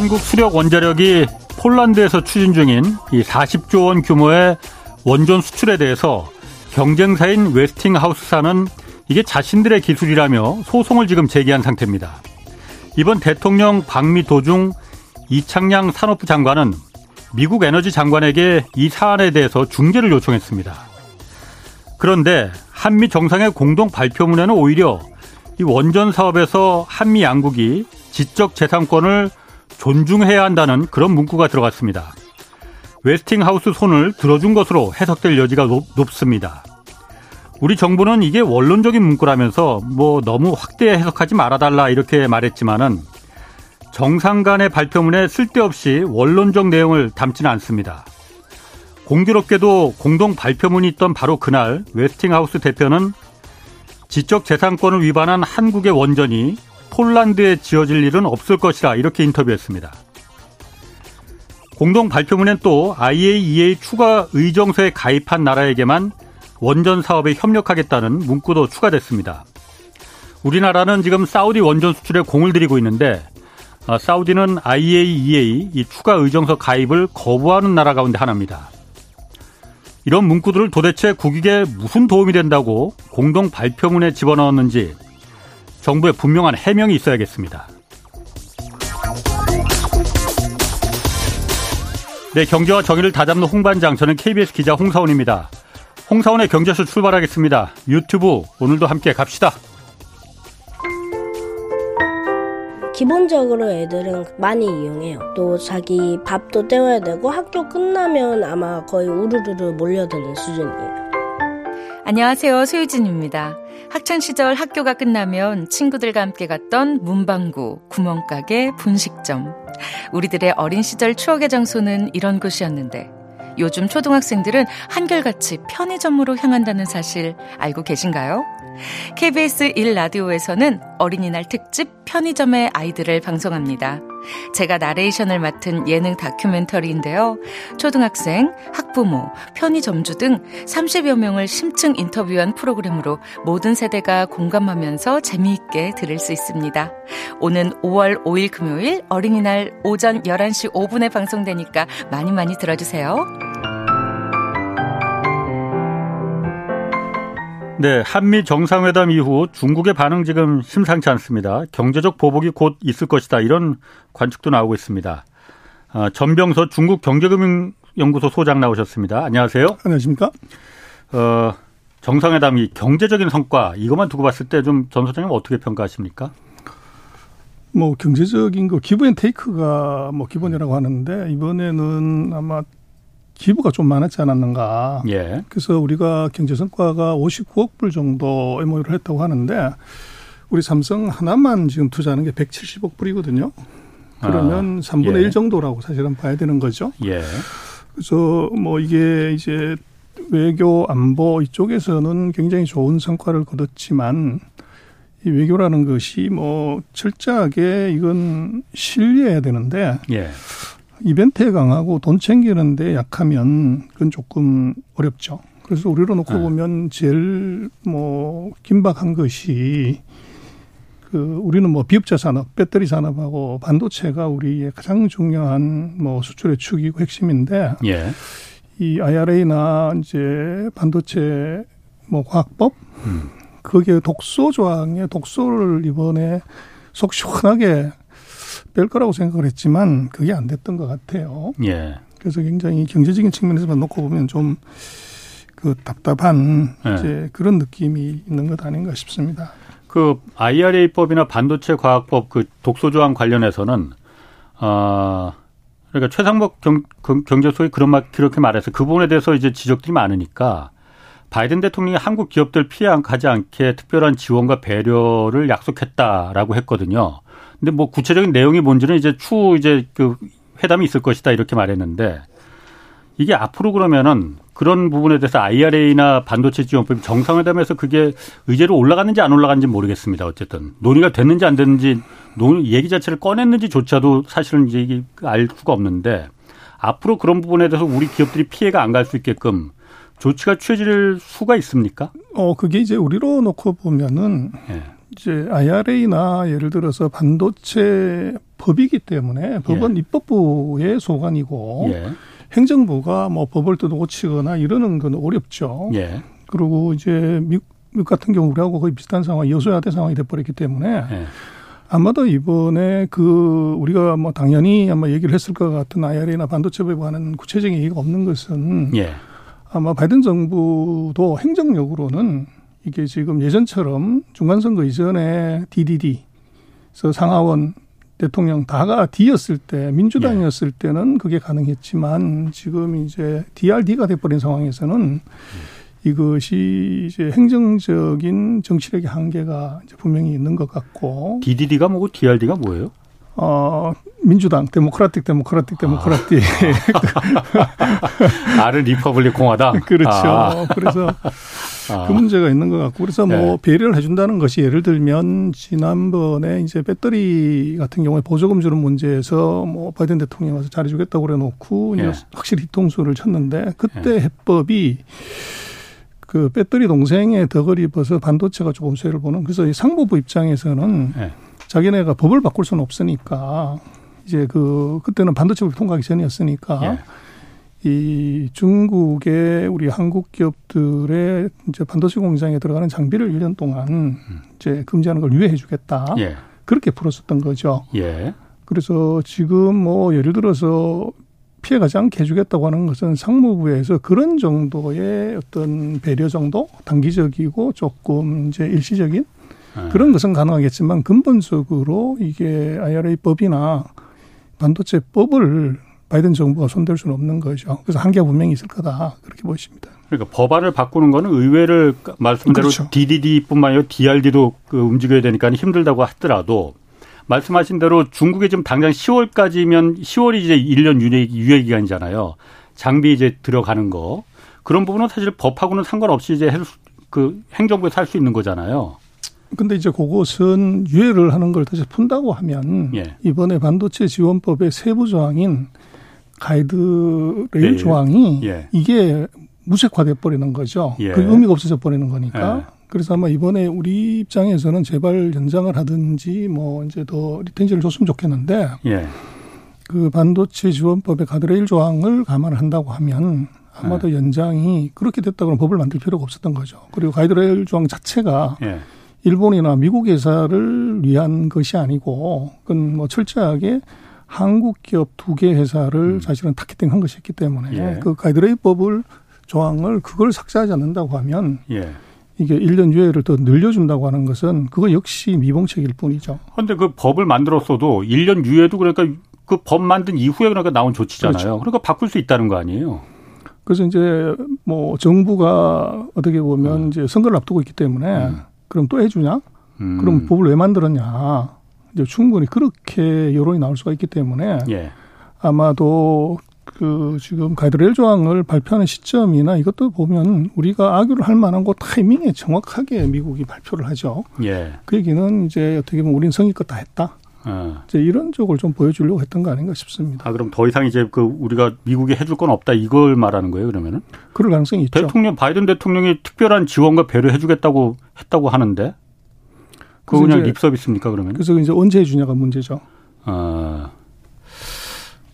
한국 수력 원자력이 폴란드에서 추진 중인 이 40조 원 규모의 원전 수출에 대해서 경쟁사인 웨스팅하우스사는 이게 자신들의 기술이라며 소송을 지금 제기한 상태입니다. 이번 대통령 방미 도중 이창양 산업부 장관은 미국 에너지 장관에게 이 사안에 대해서 중재를 요청했습니다. 그런데 한미 정상의 공동 발표문에는 오히려 이 원전 사업에서 한미 양국이 지적 재산권을 존중해야 한다는 그런 문구가 들어갔습니다. 웨스팅하우스 손을 들어준 것으로 해석될 여지가 높, 습니다 우리 정부는 이게 원론적인 문구라면서 뭐 너무 확대 해석하지 말아달라 이렇게 말했지만은 정상 간의 발표문에 쓸데없이 원론적 내용을 담지는 않습니다. 공교롭게도 공동 발표문이 있던 바로 그날 웨스팅하우스 대표는 지적 재산권을 위반한 한국의 원전이 폴란드에 지어질 일은 없을 것이라 이렇게 인터뷰했습니다. 공동 발표문엔 또 IAEA 추가 의정서에 가입한 나라에게만 원전 사업에 협력하겠다는 문구도 추가됐습니다. 우리나라는 지금 사우디 원전 수출에 공을 들이고 있는데 아, 사우디는 IAEA 이 추가 의정서 가입을 거부하는 나라 가운데 하나입니다. 이런 문구들을 도대체 국익에 무슨 도움이 된다고 공동 발표문에 집어넣었는지 정부의 분명한 해명이 있어야겠습니다. 네, 경제와 정의를 다잡는 홍반장, 저는 KBS 기자 홍사원입니다. 홍사원의 경제쇼 출발하겠습니다. 유튜브 오늘도 함께 갑시다. 기본적으로 애들은 많이 이용해요. 또 자기 밥도 때워야 되고 학교 끝나면 아마 거의 우르르르 몰려드는 수준이에요. 안녕하세요. 소유진입니다. 학창시절 학교가 끝나면 친구들과 함께 갔던 문방구, 구멍가게, 분식점. 우리들의 어린 시절 추억의 장소는 이런 곳이었는데 요즘 초등학생들은 한결같이 편의점으로 향한다는 사실 알고 계신가요? KBS 1라디오에서는 어린이날 특집 편의점의 아이들을 방송합니다. 제가 나레이션을 맡은 예능 다큐멘터리인데요. 초등학생, 학부모, 편의점주 등 30여 명을 심층 인터뷰한 프로그램으로 모든 세대가 공감하면서 재미있게 들을 수 있습니다. 오는 5월 5일 금요일 어린이날 오전 11시 5분에 방송되니까 많이 많이 들어주세요. 네, 한미 정상회담 이후 중국의 반응 지금 심상치 않습니다. 경제적 보복이 곧 있을 것이다. 이런 관측도 나오고 있습니다. 아, 전병서 중국 경제금융연구소 소장 나오셨습니다. 안녕하세요. 안녕하십니까? 어, 정상회담이 경제적인 성과 이것만 두고 봤을 때 좀 전 소장님 어떻게 평가하십니까? 뭐 경제적인 거 give and take가 뭐 기본이라고 하는데 이번에는 아마 give가 좀 많았지 않았는가. 예. 그래서 우리가 경제 성과가 59억 불 정도 MOU를 했다고 하는데 우리 삼성 하나만 지금 투자하는 게 170억 불이거든요. 그러면 아, 3분의 예. 1 정도라고 사실은 봐야 되는 거죠. 예. 그래서 뭐 이게 이제 외교 안보 이쪽에서는 굉장히 좋은 성과를 거뒀지만 이 외교라는 것이 뭐 철저하게 이건 신뢰해야 되는데 예. 이벤트에 강하고 돈 챙기는데 약하면 그건 조금 어렵죠. 그래서 우리로 놓고 네. 보면 제일 뭐 긴박한 것이 그 우리는 뭐 비업자 산업, 배터리 산업하고 반도체가 우리의 가장 중요한 뭐 수출의 축이고 핵심인데 예. 이 IRA나 이제 반도체 뭐 과학법 음. 거기에 독소 조항에 독소를 이번에 속 시원하게 뺄 거라고 생각을 했지만 그게 안 됐던 것 같아요. 예. 그래서 굉장히 경제적인 측면에서만 놓고 보면 좀 그 답답한 예. 이제 그런 느낌이 있는 것 아닌가 싶습니다. 그 IRA법이나 반도체 과학법 그 독소 조항 관련해서는 어 그러니까 최상목 경, 경제 소위 그런 말 그렇게 말해서 그 부분에 대해서 이제 지적들이 많으니까 바이든 대통령이 한국 기업들 피해 가지 않게 특별한 지원과 배려를 약속했다라고 했거든요. 근데 뭐 구체적인 내용이 뭔지는 이제 추후 이제 그 회담이 있을 것이다 이렇게 말했는데 이게 앞으로 그러면은 그런 부분에 대해서 IRA나 반도체 지원법 정상회담에서 그게 의제로 올라갔는지 안 올라갔는지 모르겠습니다. 어쨌든 논의가 됐는지 안 됐는지 논의 얘기 자체를 꺼냈는지조차도 사실은 이제 알 수가 없는데 앞으로 그런 부분에 대해서 우리 기업들이 피해가 안 갈 수 있게끔 조치가 취해질 수가 있습니까? 어, 그게 이제 우리로 놓고 보면은 네. 이제 IRA나 예를 들어서 반도체 법이기 때문에 법은 예. 입법부의 소관이고 예. 행정부가 뭐 법을 또 고치거나 이러는 건 어렵죠. 예. 그리고 이제 미국, 미국 같은 경우 우리하고 거의 비슷한 상황, 여소야대 상황이 돼버렸기 때문에 예. 아마도 이번에 그 우리가 뭐 당연히 아마 얘기를 했을 것 같은 IRA나 반도체법에 관한 구체적인 얘기가 없는 것은 예. 아마 바이든 정부도 행정력으로는 이게 지금 예전처럼 중간선거 이전에 DDD, 서 상하원 대통령 다가 D였을 때 민주당이었을 예. 때는 그게 가능했지만 지금 이제 DRD가 돼버린 상황에서는 이것이 이제 행정적인 정치력의 한계가 이제 분명히 있는 것 같고 DDD가 뭐고 DRD가 뭐예요? 어, 민주당, Democratic, Democratic, Democratic. 아. 를 Republic 공화당? 그렇죠. 아. 그래서 아. 그 문제가 있는 것 같고. 그래서 뭐 네. 배려를 해준다는 것이 예를 들면 지난번에 이제 배터리 같은 경우에 보조금 주는 문제에서 뭐 바이든 대통령이 와서 잘해주겠다고 그래 놓고 네. 확실히 뒤통수를 쳤는데 그때 네. 해법이 그 배터리 동생의 덕을 입어서 반도체가 조금 쇠를 보는 그래서 이 상부부 입장에서는 네. 자기네가 법을 바꿀 수는 없으니까 이제 그 그때는 반도체법이 통과하기 전이었으니까 예. 이 중국의 우리 한국 기업들의 이제 반도체 공장에 들어가는 장비를 1년 동안 음. 이제 금지하는 걸 유예해 주겠다. 예. 그렇게 풀었었던 거죠. 예. 그래서 지금 뭐 예를 들어서 피해가지 않게 해주겠다고 하는 것은 상무부에서 그런 정도의 어떤 배려 정도 단기적이고 조금 이제 일시적인 네. 그런 것은 가능하겠지만 근본적으로 이게 IRA법이나 반도체 법을 바이든 정부가 손댈 수는 없는 거죠. 그래서 한계가 분명히 있을 거다. 그렇게 보십니다. 그러니까 법안을 바꾸는 거는 의회를 말씀대로 그렇죠. DDD뿐만 아니라 DRD도 그 움직여야 되니까 힘들다고 하더라도 말씀하신 대로 중국에 지금 당장 10월까지면 10월이 이제 1년 유예, 유예 기간이잖아요. 장비 이제 들어가는 거. 그런 부분은 사실 법하고는 상관없이 이제 그 행정부에서 할 수 있는 거잖아요. 근데 이제 그것은 유예를 하는 걸 다시 푼다고 하면 예. 이번에 반도체 지원법의 세부 조항인 가드레일 예. 조항이 예. 이게 무색화돼 버리는 거죠. 예. 그 의미가 없어져 버리는 거니까. 예. 그래서 아마 이번에 우리 입장에서는 제발 연장을 하든지 뭐 이제 더 retention을 줬으면 좋겠는데 예. 그 반도체 지원법의 가드레일 조항을 감안을 한다고 하면 아마도 연장이 그렇게 됐다 그러면 법을 만들 필요가 없었던 거죠. 그리고 가이드레일 조항 자체가 일본이나 미국 회사를 위한 것이 아니고 그건 뭐 철저하게 한국 기업 두 개 회사를 음. 사실은 타겟팅한 것이었기 때문에 예. 그 가이드레이법을 조항을 그걸 삭제하지 않는다고 하면 예. 이게 1년 유예를 더 늘려준다고 하는 것은 그거 역시 미봉책일 뿐이죠. 그런데 그 법을 만들었어도 1년 유예도 그러니까 그 법 만든 이후에 그러니까 나온 조치잖아요. 그렇죠. 그러니까 바꿀 수 있다는 거 아니에요. 그래서 이제 뭐 정부가 어떻게 보면 음. 이제 선거를 앞두고 있기 때문에 음. 그럼 또 해주냐? 음. 그럼 법을 왜 만들었냐? 이제 충분히 그렇게 여론이 나올 수가 있기 때문에 예. 아마도 그 지금 가이드레일 조항을 발표하는 시점이나 이것도 보면 우리가 악유를 할 만한 거 타이밍에 정확하게 미국이 발표를 하죠. 예. 그 얘기는 이제 어떻게 보면 우리는 성의껏 다 했다. 어. 이제 이런 쪽을 좀 보여주려고 했던 거 아닌가 싶습니다. 아 그럼 더 이상 이제 그 우리가 미국이 해줄 건 없다 이걸 말하는 거예요 그러면은? 그럴 가능성이 있죠. 대통령 바이든 대통령이 특별한 지원과 배려 해주겠다고 했다고 하는데 그거 그냥 립 서비스입니까 그러면? 그래서 이제 언제 해주냐가 문제죠. 아.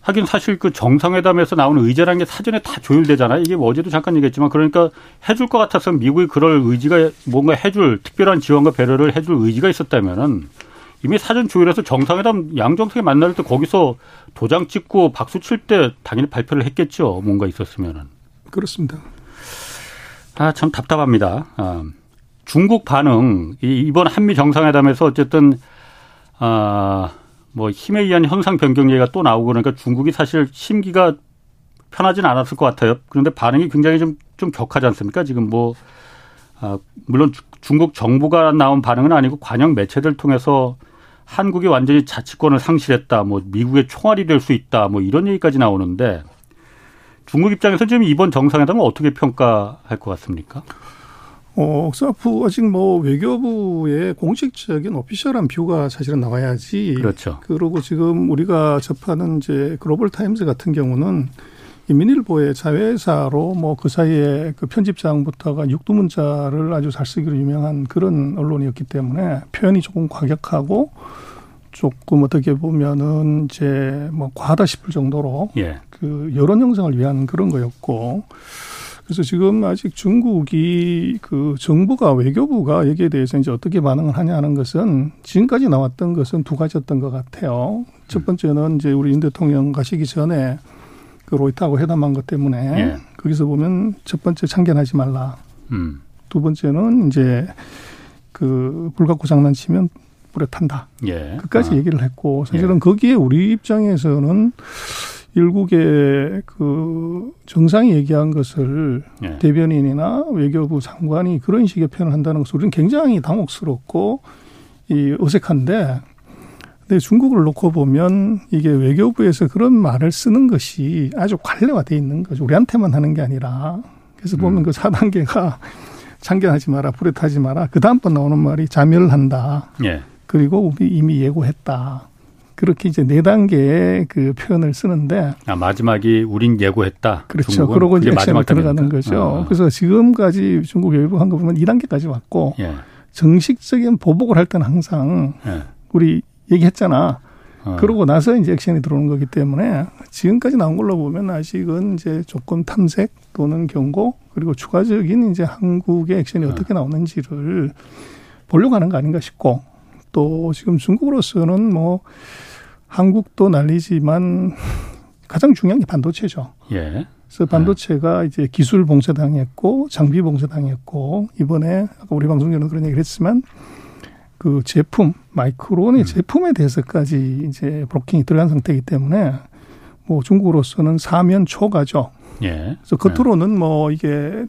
하긴 사실 그 정상회담에서 나오는 의제라는 게 사전에 다 조율되잖아요. 이게 뭐 어제도 잠깐 얘기했지만 그러니까 해줄 것 같아서 미국이 그럴 의지가 뭔가 해줄 특별한 지원과 배려를 해줄 의지가 있었다면은 이미 사전 조율해서 정상회담 양정상이 만날 때 거기서 도장 찍고 박수 칠 때 당연히 발표를 했겠죠. 뭔가 있었으면은. 그렇습니다. 아, 참 답답합니다. 아, 중국 반응, 이번 한미 정상회담에서 어쨌든, 아, 뭐 힘에 의한 현상 변경 얘기가 또 나오고 그러니까 중국이 사실 심기가 편하진 않았을 것 같아요. 그런데 반응이 굉장히 좀, 좀 격하지 않습니까? 지금 뭐, 아, 물론 중국 정부가 나온 반응은 아니고 관영 매체들 통해서 한국이 완전히 자치권을 상실했다, 뭐 미국의 총알이 될 수 있다, 뭐 이런 얘기까지 나오는데 중국 입장에서 지금 이번 정상회담은 어떻게 평가할 것 같습니까? 어, 사프 아직 뭐 외교부의 공식적인 오피셜한 뷰가 사실은 나와야지. 그렇죠. 그리고 지금 우리가 접하는 이제 글로벌 타임즈 같은 경우는 민일보의 자회사로 뭐 그 사이에 그 편집장부터가 육두문자를 아주 잘 쓰기로 유명한 그런 언론이었기 때문에 표현이 조금 과격하고 조금 어떻게 보면은 이제 뭐 과하다 싶을 정도로 예. 그 여론 형성을 위한 그런 거였고 그래서 지금 아직 중국이 그 정부가 외교부가 여기에 대해서 이제 어떻게 반응을 하냐는 것은 지금까지 나왔던 것은 두 가지였던 것 같아요. 첫 번째는 이제 우리 윤 대통령 가시기 전에 그 로이터하고 회담한 것 때문에 예. 거기서 보면 첫 번째 참견하지 말라. 음. 두 번째는 이제 그 불 갖고 장난치면 불에 탄다. 예. 끝까지 아. 얘기를 했고 사실은 예. 거기에 우리 입장에서는 일국의 그 정상이 얘기한 것을 예. 대변인이나 외교부 장관이 그런 식의 표현을 한다는 것은 우리는 굉장히 당혹스럽고 이 어색한데 근데 중국을 놓고 보면 이게 외교부에서 그런 말을 쓰는 것이 아주 관례화돼 있는 거죠. 우리한테만 하는 게 아니라. 그래서 보면 음. 그 4단계가 참견하지 마라, 불에 타지 마라. 그 다음번 나오는 말이 자멸한다. 예. 그리고 우리 이미 예고했다. 그렇게 이제 네 단계의 그 표현을 쓰는데 아 마지막이 우린 예고했다. 그렇죠. 그러고 이제 액션에 들어가는 거죠. 어. 그래서 지금까지 중국 외교부 한 거 보면 2단계까지 왔고 예. 정식적인 보복을 할 때는 항상 예. 우리 얘기했잖아. 어. 그러고 나서 이제 액션이 들어오는 거기 때문에 지금까지 나온 걸로 보면 아직은 이제 조건 탐색 또는 경고 그리고 추가적인 이제 한국의 액션이 어. 떻게 나오는지를 보려고 하는 거 아닌가 싶고 또 지금 중국으로서는 뭐 한국도 난리지만 가장 중요한 게 반도체죠. 예. 그래서 반도체가 이제 기술 봉쇄당했고 장비 봉쇄당했고 이번에 아까 우리 방송 전에 그런 얘기를 했지만 그 제품 마이크론의 음. 제품에 대해서까지 이제 브로킹이 들어간 상태이기 때문에 뭐 중국으로서는 사면 초가죠. 예. 그래서 겉으로는 예. 뭐 이게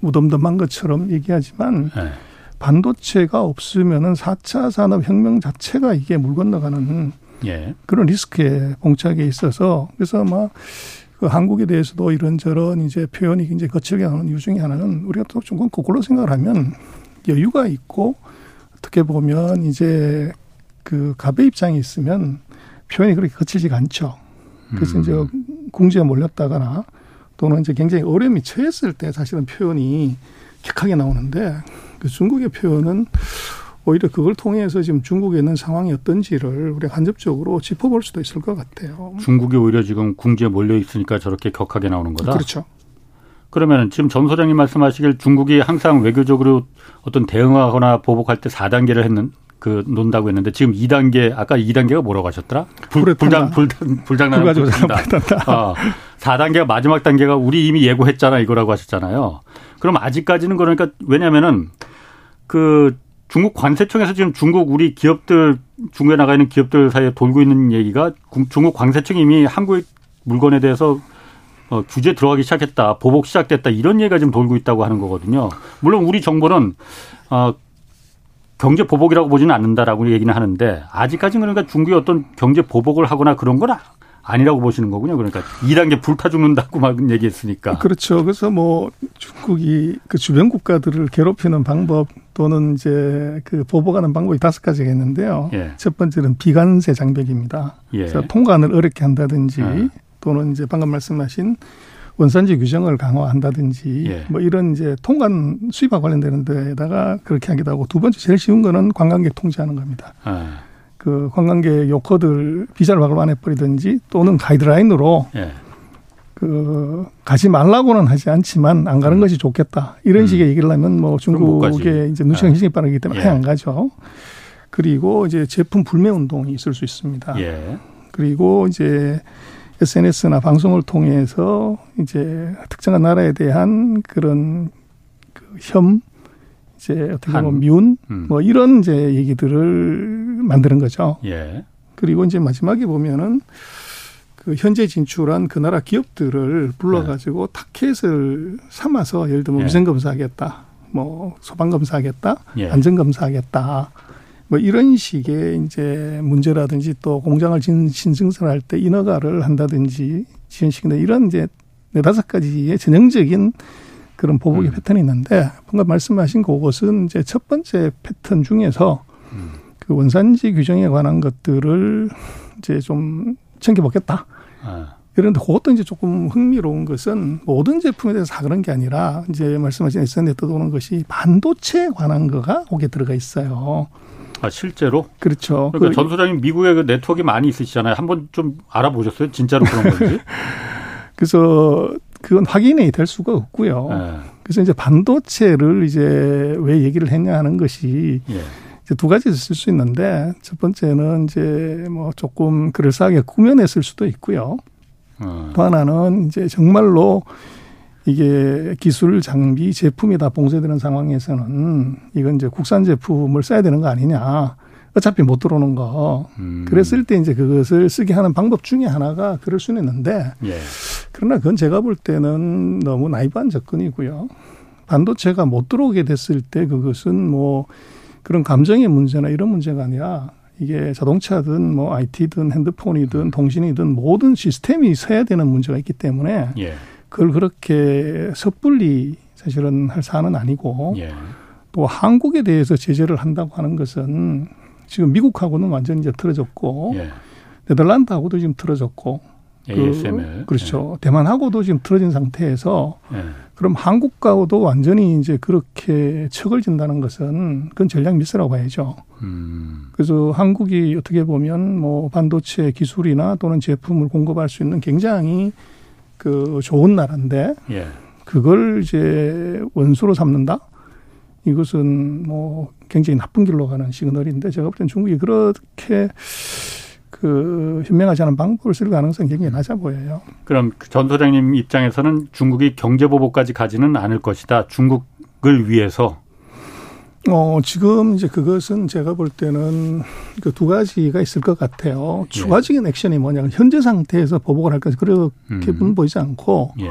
무덤덤한 것처럼 얘기하지만 예. 반도체가 없으면은 4차 산업 혁명 자체가 이게 물 건너가는 예. 그런 리스크에 봉착해 있어서 그래서 막그 한국에 대해서도 이런저런 이제 표현이 굉장히 거칠게 나오는 이유 중에 하나는 우리가 또 조금 거꾸로 생각을 하면 여유가 있고 어떻게 보면 이제 그 갑의 입장에 있으면 표현이 그렇게 거칠지가 않죠. 그래서 음. 이제 궁지에 몰렸다거나 또는 이제 굉장히 어려움이 처했을 때 사실은 표현이 격하게 나오는데 그 중국의 표현은 오히려 그걸 통해서 지금 중국에 있는 상황이 어떤지를 우리가 간접적으로 짚어볼 수도 있을 것 같아요. 중국이 오히려 지금 궁지에 몰려 있으니까 저렇게 격하게 나오는 거다. 그렇죠. 그러면 지금 전 소장님 말씀하시길 중국이 항상 외교적으로 어떤 대응하거나 보복할 때 4단계를 했는 그 논다고 했는데 지금 2단계 아까 2단계가 뭐라고 하셨더라? 불, 불장 불장 불장난 불탄다. 어, 4단계가 마지막 단계가 우리 이미 예고했잖아 이거라고 하셨잖아요. 그럼 아직까지는 그러니까 왜냐면은 그 중국 관세청에서 지금 중국 우리 기업들 중국에 나가 있는 기업들 사이에 돌고 있는 얘기가 중국 관세청이 이미 한국 물건에 대해서 어, 규제 들어가기 시작했다, 보복 시작됐다 이런 얘기가 지금 돌고 있다고 하는 거거든요. 물론 우리 정부는 어, 경제 보복이라고 보지는 않는다라고 얘기는 하는데 아직까지는 그러니까 중국이 어떤 경제 보복을 하거나 그런 건 아니라고 보시는 거군요. 그러니까 2단계 불타 죽는다고 막 얘기했으니까. 그렇죠. 그래서 뭐 중국이 그 주변 국가들을 괴롭히는 방법 또는 이제 그 보복하는 방법이 다섯 가지가 있는데요. 예. 첫 번째는 비관세 장벽입니다. 예. 그래서 통관을 어렵게 한다든지 예. 또는 이제 방금 말씀하신 원산지 규정을 강화한다든지 예. 뭐 이런 이제 통관 수입과 관련되는 데다가 그렇게 하기도 하고 두 번째 제일 쉬운 거는 관광객 통제하는 겁니다. 아. 그 관광객 요커들 비자를 박을 안 해버리든지 또는 가이드라인으로 예. 그 가지 말라고는 하지 않지만 안 가는 음. 것이 좋겠다 이런 음. 식의 얘기를 하면 뭐 중국의 이제 눈치가 희생이 예. 빠르기 때문에 예. 안 가죠. 그리고 이제 제품 불매 운동이 있을 수 있습니다. 예. 그리고 이제 SNS나 방송을 통해서 이제 특정한 나라에 대한 그런 그 혐, 이제 어떻게 보면 미운, 음. 뭐 이런 이제 얘기들을 만드는 거죠. 예. 그리고 이제 마지막에 보면은 그 현재 진출한 그 나라 기업들을 불러가지고 예. 타켓을 삼아서 예를 들면 예. 위생검사하겠다, 뭐 소방검사하겠다, 예. 안전검사하겠다. 뭐 이런 식의 이제 문제라든지 또 공장을 신증설 할 때 인허가를 한다든지 지연시킨다 이런 이제 네 다섯 가지의 전형적인 그런 보복의 음. 패턴이 있는데 방금 말씀하신 그것은 이제 첫 번째 패턴 중에서 음. 그 원산지 규정에 관한 것들을 이제 좀 챙겨보겠다. 아. 그런데 그것도 이제 조금 흥미로운 것은 모든 제품에 대해서 다 그런 게 아니라 이제 말씀하신 SNS에 떠도는 것이 반도체에 관한 거가 거기에 들어가 있어요. 아 실제로? 그렇죠. 그러니까 그, 전 소장님 미국에 그 네트워크 많이 있으시잖아요. 한번 좀 알아보셨어요? 진짜로 그런 건지? 그래서 그건 확인이 될 수가 없고요. 네. 그래서 이제 반도체를 이제 왜 얘기를 했냐 하는 것이 예. 이제 두 가지 있을 수 있는데 첫 번째는 이제 뭐 조금 그럴싸하게 꾸며냈을 수도 있고요. 어. 또 하나는 이제 정말로 이게 기술 장비 제품이 다 봉쇄되는 상황에서는 이건 이제 국산 제품을 써야 되는 거 아니냐. 어차피 못 들어오는 거. 음. 그랬을 때 이제 그것을 쓰게 하는 방법 중에 하나가 그럴 수는 있는데. 예. 그러나 그건 제가 볼 때는 너무 나이브한 접근이고요. 반도체가 못 들어오게 됐을 때 그것은 뭐 그런 감정의 문제나 이런 문제가 아니라 이게 자동차든 뭐 IT든 핸드폰이든 통신이든 모든 시스템이 서야 되는 문제가 있기 때문에 예. 그걸 그렇게 섣불리 사실은 할 사안은 아니고 예. 또 한국에 대해서 제재를 한다고 하는 것은 지금 미국하고는 완전히 이제 틀어졌고 예. 네덜란드하고도 지금 틀어졌고 ASML. 그, 그렇죠. 예. 대만하고도 지금 틀어진 상태에서 예. 그럼 한국과도 완전히 이제 그렇게 척을 진다는 것은 그건 전략 미스라고 봐야죠. 음. 그래서 한국이 어떻게 보면 뭐 반도체 기술이나 또는 제품을 공급할 수 있는 굉장히 그 좋은 나라인데 예. 그걸 이제 원수로 삼는다? 이것은 뭐 굉장히 나쁜 길로 가는 시그널인데 제가 볼 때는 중국이 그렇게 그 현명하지 않은 방법을 쓸 가능성이 굉장히 낮아 보여요. 그럼 그전 소장님 입장에서는 중국이 경제 보복까지 가지는 않을 것이다. 중국을 위해서. 어, 지금 이제 그것은 제가 볼 때는 그 두 가지가 있을 것 같아요. 예. 추가적인 액션이 뭐냐. 현재 상태에서 보복을 할 것이 그렇게 음. 보이지 않고 예.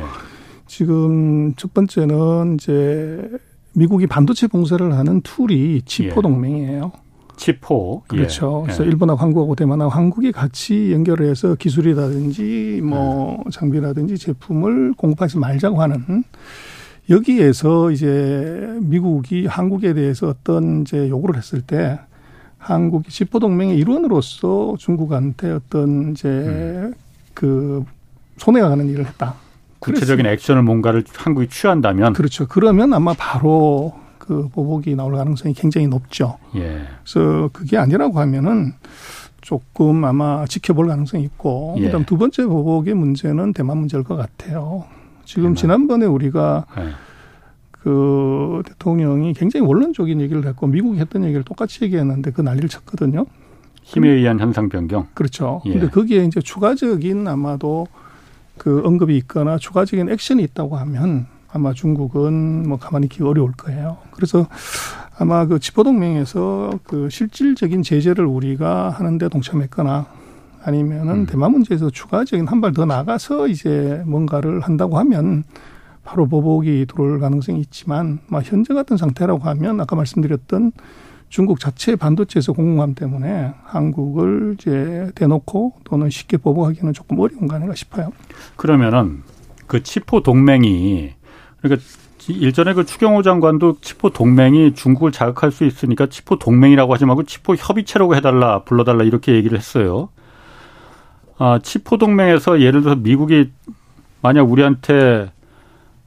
지금 첫 번째는 이제 미국이 반도체 봉쇄를 하는 tool이 Chip 4 예. 동맹이에요. 치포. 그렇죠. 예. 그래서 예. 일본하고 한국하고 대만하고 한국이 같이 연결해서 기술이라든지 뭐 예. 장비라든지 제품을 공급하지 말자고 하는 여기에서 이제 미국이 한국에 대해서 어떤 이제 요구를 했을 때 한국이 치포 동맹의 일원으로서 중국한테 어떤 이제 음. 그 손해가 가는 일을 했다. 구체적인 액션을 뭔가를 한국이 취한다면 그렇죠. 그러면 아마 바로 그 보복이 나올 가능성이 굉장히 높죠. 예. 그래서 그게 아니라고 하면은 조금 아마 지켜볼 가능성이 있고 예. 그다음 두 번째 보복의 문제는 대만 문제일 것 같아요. 지금. 지난번에 우리가 예. 그 대통령이 굉장히 원론적인 얘기를 했고 미국이 했던 얘기를 똑같이 얘기했는데 그 난리를 쳤거든요. 힘에 의한 현상 변경. 그렇죠. 예. 근데 거기에 이제 추가적인 아마도 그 언급이 있거나 추가적인 액션이 있다고 하면 아마 중국은 뭐 가만히 있기 어려울 거예요. 그래서 아마 그 지포동맹에서 그 실질적인 제재를 우리가 하는데 동참했거나 아니면은 음. 대만 문제에서 추가적인 한 발 더 나가서 이제 뭔가를 한다고 하면 바로 보복이 들어올 가능성이 있지만 뭐 현재 같은 상태라고 하면 아까 말씀드렸던 중국 자체 반도체에서 공공함 때문에 한국을 이제 대놓고 또는 쉽게 보복하기는 조금 어려운 거 아닌가 싶어요. 그러면은 그 치포 동맹이 그러니까 일전에 그 추경호 장관도 치포 동맹이 중국을 자극할 수 있으니까 치포 동맹이라고 하지 말고 치포 협의체라고 해달라 불러달라 이렇게 얘기를 했어요. 아, 치포 동맹에서 예를 들어서 미국이 만약 우리한테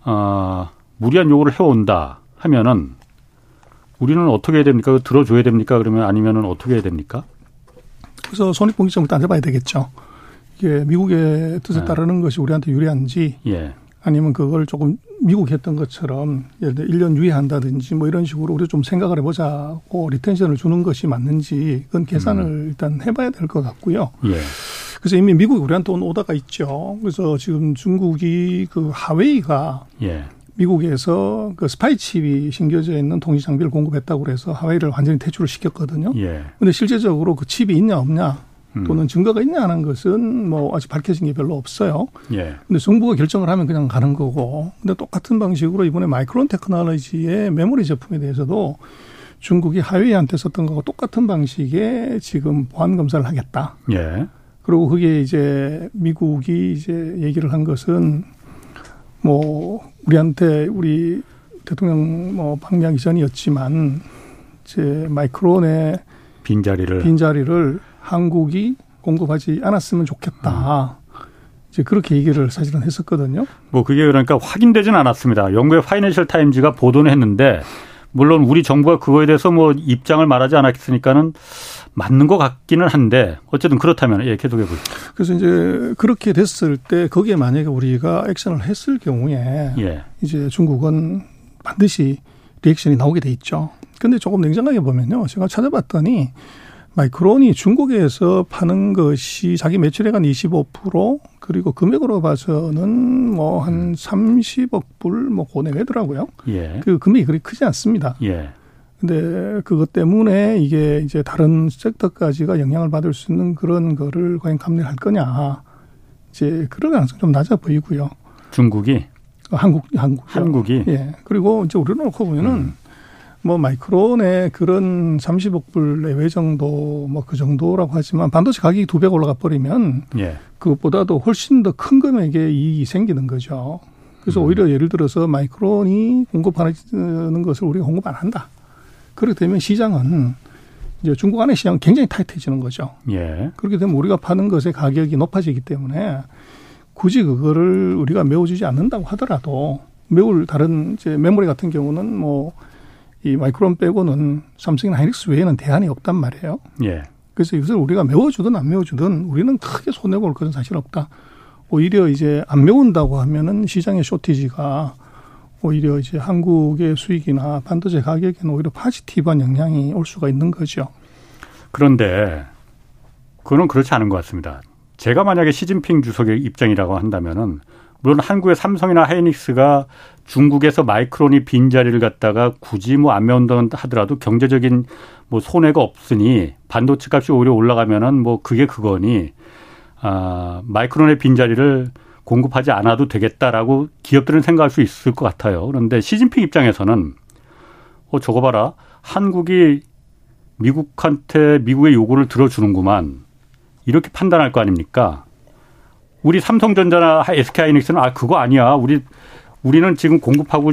아, 무리한 요구를 해온다 하면은 우리는 어떻게 해야 됩니까? 들어줘야 됩니까? 그러면 아니면은 어떻게 해야 됩니까? 그래서 손익분기점을 따져봐야 되겠죠. 이게 미국의 뜻에 네. 따르는 것이 우리한테 유리한지 예. 아니면 그걸 조금 미국 했던 것처럼 예를 들어 1년 유예한다든지 뭐 이런 식으로 우리 좀 생각을 해보자고 리텐션을 주는 것이 맞는지 그건 계산을 음. 일단 해봐야 될 것 같고요. 예. 그래서 이미 미국이 우리한테 온 오다가 있죠. 그래서 지금 중국이 그 하웨이가 예. 미국에서 그 스파이 칩이 심겨져 있는 통신 장비를 공급했다고 그래서 하웨이를 완전히 퇴출을 시켰거든요. 예. 근데 실제적으로 그 칩이 있냐 없냐 음. 또는 증거가 있냐 하는 것은 뭐 아직 밝혀진 게 별로 없어요. 예. 근데 정부가 결정을 하면 그냥 가는 거고. 근데 똑같은 방식으로 이번에 마이크론 테크놀로지의 메모리 제품에 대해서도 중국이 하웨이한테 썼던 거하고 똑같은 방식의 지금 보안 검사를 하겠다. 예. 그리고 그게 이제 미국이 이제 얘기를 한 것은 뭐 우리한테 우리 대통령 뭐 방미하기 전이었지만 이제 마이크론의 빈자리를 빈자리를 한국이 공급하지 않았으면 좋겠다. 음. 이제 그렇게 얘기를 사실은 했었거든요. 뭐 그게 그러니까 확인되진 않았습니다. 영국의 파이낸셜 타임즈가 보도는 했는데 물론 우리 정부가 그거에 대해서 뭐 입장을 말하지 않았으니까는 맞는 것 같기는 한데 어쨌든 그렇다면 예 계속해 보시죠. 그래서 이제 그렇게 됐을 때 거기에 만약에 우리가 액션을 했을 경우에 예. 이제 중국은 반드시 리액션이 나오게 돼 있죠. 근데 조금 냉정하게 보면요. 제가 찾아봤더니 마이크론이 중국에서 파는 것이 자기 매출액 한 25% 그리고 금액으로 봐서는 뭐 한 30억 불뭐 고내외더라고요. 예. 그 금액이 그리 크지 않습니다. 예. 근데 그것 때문에 이게 이제 다른 섹터까지가 영향을 받을 수 있는 그런 거를 과연 감내할 거냐. 이제 그럴 가능성 좀 낮아 보이고요. 중국이 한국 한국 한국이 예. 그리고 이제 우리를 놓고 보면은 음. 뭐 마이크론의 그런 30억 불 내외 정도 뭐 그 정도라고 하지만 반도체 가격이 두 배가 올라가 버리면 예. 그것보다도 훨씬 더 큰 금액의 이익이 생기는 거죠. 그래서 음. 오히려 예를 들어서 마이크론이 공급하는 것을 우리가 공급 안 한다. 그렇게 되면 시장은 이제 중국 안의 시장은 굉장히 타이트해지는 거죠. 예. 그렇게 되면 우리가 파는 것의 가격이 높아지기 때문에 굳이 그거를 우리가 메워주지 않는다고 하더라도 메울 다른 이제 메모리 같은 경우는 뭐 이 마이크론 빼고는 삼성이나 하이닉스 외에는 대안이 없단 말이에요. 예. 그래서 이것을 우리가 메워주든 안 메워주든 우리는 크게 손해볼 것은 사실 없다. 오히려 이제 안 메운다고 하면은 시장의 쇼티지가 오히려 이제 한국의 수익이나 반도체 가격에는 오히려 positive한 영향이 올 수가 있는 거죠. 그런데 그거는 그렇지 않은 것 같습니다. 제가 만약에 시진핑 주석의 입장이라고 한다면은 물론 한국의 삼성이나 하이닉스가 중국에서 마이크론이 빈자리를 갖다가 굳이 뭐 안 메운다 하더라도 경제적인 뭐 손해가 없으니 반도체 값이 오히려 올라가면은 뭐 그게 그거니 아 마이크론의 빈자리를 공급하지 않아도 되겠다라고 기업들은 생각할 수 있을 것 같아요. 그런데 시진핑 입장에서는 어 저거 봐라 한국이 미국한테 미국의 요구를 들어주는구만 이렇게 판단할 거 아닙니까? 우리 삼성전자나 SK하이닉스는 아 그거 아니야. 우리 우리는 지금 공급하고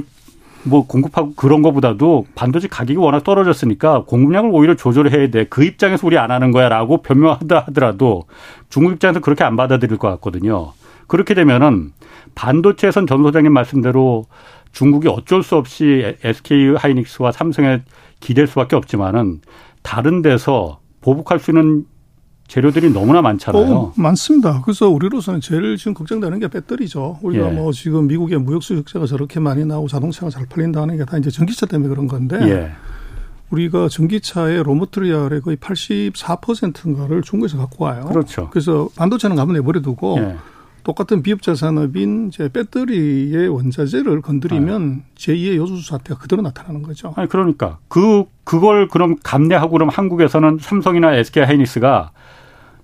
뭐 공급하고 그런 거보다도 반도체 가격이 워낙 떨어졌으니까 공급량을 오히려 조절해야 돼. 그 입장에서 우리 안 하는 거야라고 변명하다 하더라도 중국 입장에서 그렇게 안 받아들일 것 같거든요. 그렇게 되면은 반도체에선 전 소장님 말씀대로 중국이 어쩔 수 없이 SK 하이닉스와 삼성에 기댈 수밖에 없지만은 다른 데서 보복할 수 있는 재료들이 너무나 많잖아요. 어, 많습니다. 그래서 우리로서는 제일 지금 걱정되는 게 배터리죠. 우리가 예. 뭐 지금 미국의 무역 수역자가 저렇게 많이 나오고 자동차가 잘 팔린다는 게 다 이제 전기차 때문에 그런 건데 예. 우리가 전기차의 로머트리얼의 거의 84%인가를 중국에서 갖고 와요. 그렇죠. 그래서 반도체는 가만 내버려두고 예. 똑같은 비업자 산업인 이제 배터리의 원자재를 건드리면 네. 제2의 요소수 사태가 그대로 나타나는 거죠. 아니 그러니까 그 그걸 그럼 감내하고 그럼 한국에서는 삼성이나 SK 하이닉스가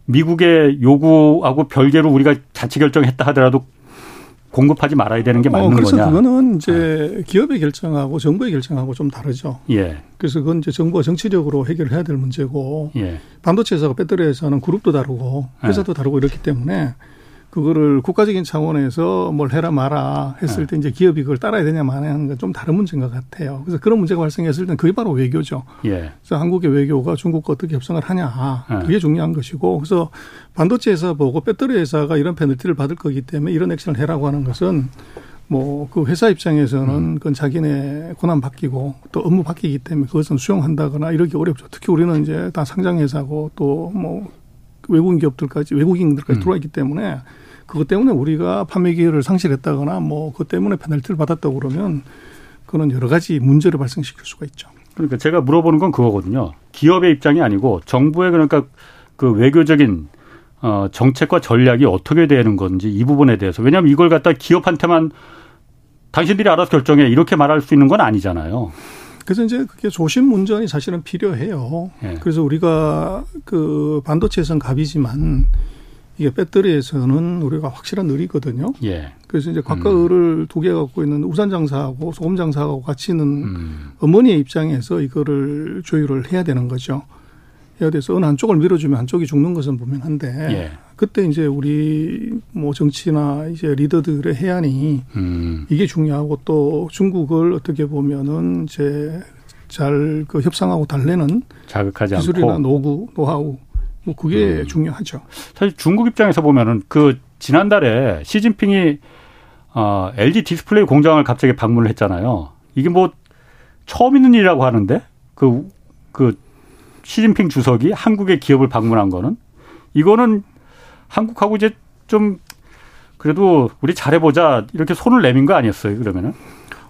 미국의 요구하고 별개로 우리가 자치 결정했다 하더라도 공급하지 말아야 되는 게 맞는 어, 그래서 거냐? 그거는 이제 네. 기업의 결정하고 정부의 결정하고 좀 다르죠. 예. 그래서 그건 이제 정부가 정치력으로 해결해야 될 문제고 예. 반도체 회사가 배터리 회사는 그룹도 다르고 회사도 예. 다르고 이렇기 때문에 그거를 국가적인 차원에서 뭘 해라 마라 했을 네. 때 이제 기업이 그걸 따라야 되냐 마냐 하는 건 좀 다른 문제인 것 같아요. 그래서 그런 문제가 발생했을 때는 그게 바로 외교죠. 예. 그래서 한국의 외교가 중국과 어떻게 협상을 하냐 네. 그게 중요한 것이고 그래서 반도체 회사 보고 배터리 회사가 이런 페널티를 받을 거기 때문에 이런 액션을 해라고 하는 것은 뭐 그 회사 입장에서는 음. 그건 자기네 고난 바뀌고 또 업무 바뀌기 때문에 그것은 수용한다거나 이러기 어렵죠. 특히 우리는 이제 다 상장 회사고 또뭐 외국인 기업들까지 외국인들까지 음. 들어와 있기 때문에 그것 때문에 우리가 판매 기회를 상실했다거나 뭐 그것 때문에 페널티를 받았다고 그러면 그는 여러 가지 문제를 발생시킬 수가 있죠. 그러니까 제가 물어보는 건 그거거든요. 기업의 입장이 아니고 정부의 그러니까 그 외교적인 어 정책과 전략이 어떻게 되는 건지 이 부분에 대해서 왜냐하면 이걸 갖다 기업한테만 당신들이 알아서 결정해 이렇게 말할 수 있는 건 아니잖아요. 그래서 이제 그게 조심 운전이 사실은 필요해요. 예. 그래서 우리가 그 반도체에선 갑이지만 이게 배터리에서는 우리가 확실한 을이거든요. 예. 그래서 이제 각각 음. 을을 두 개 갖고 있는 우산 장사하고 소금 장사하고 같이 있는 음. 어머니의 입장에서 이거를 조율을 해야 되는 거죠. 해야 돼서 어느 한쪽을 밀어주면 한쪽이 죽는 것은 분명한데 예. 그때 이제 우리 뭐 정치나 이제 리더들의 해안이 음. 이게 중요하고 또 중국을 어떻게 보면은 이제 잘 그 협상하고 달래는 자극하지 기술이나 않고. 노구, 노하우 뭐 그게 음. 중요하죠. 사실 중국 입장에서 보면은 그 지난달에 시진핑이 어, LG 디스플레이 공장을 갑자기 방문을 했잖아요. 이게 뭐 처음 있는 일이라고 하는데 그, 그 시진핑 주석이 한국의 기업을 방문한 거는 이거는 한국하고 이제 좀 그래도 우리 잘해보자 이렇게 손을 내민 거 아니었어요 그러면은?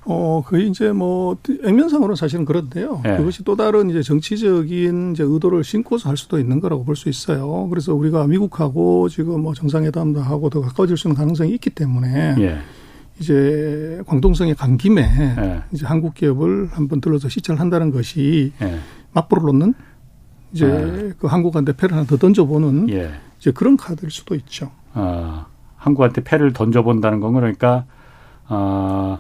어, 그 이제 뭐 액면상으로는 사실은 그런데요. 네. 그것이 또 다른 이제 정치적인 이제 의도를 심고서 할 수도 있는 거라고 볼 수 있어요. 그래서 우리가 미국하고 지금 뭐 정상회담도 하고 더 가까워질 수 있는 가능성이 있기 때문에 네. 이제 광동성에 간 김에 네. 이제 한국 기업을 한번 들러서 시찰을 한다는 것이 맞불을 놓는 이제 그 한국한테 패를 하나 더 던져보는 예. 이제 그런 카드일 수도 있죠. 아, 한국한테 패를 던져본다는 건 그러니까 아.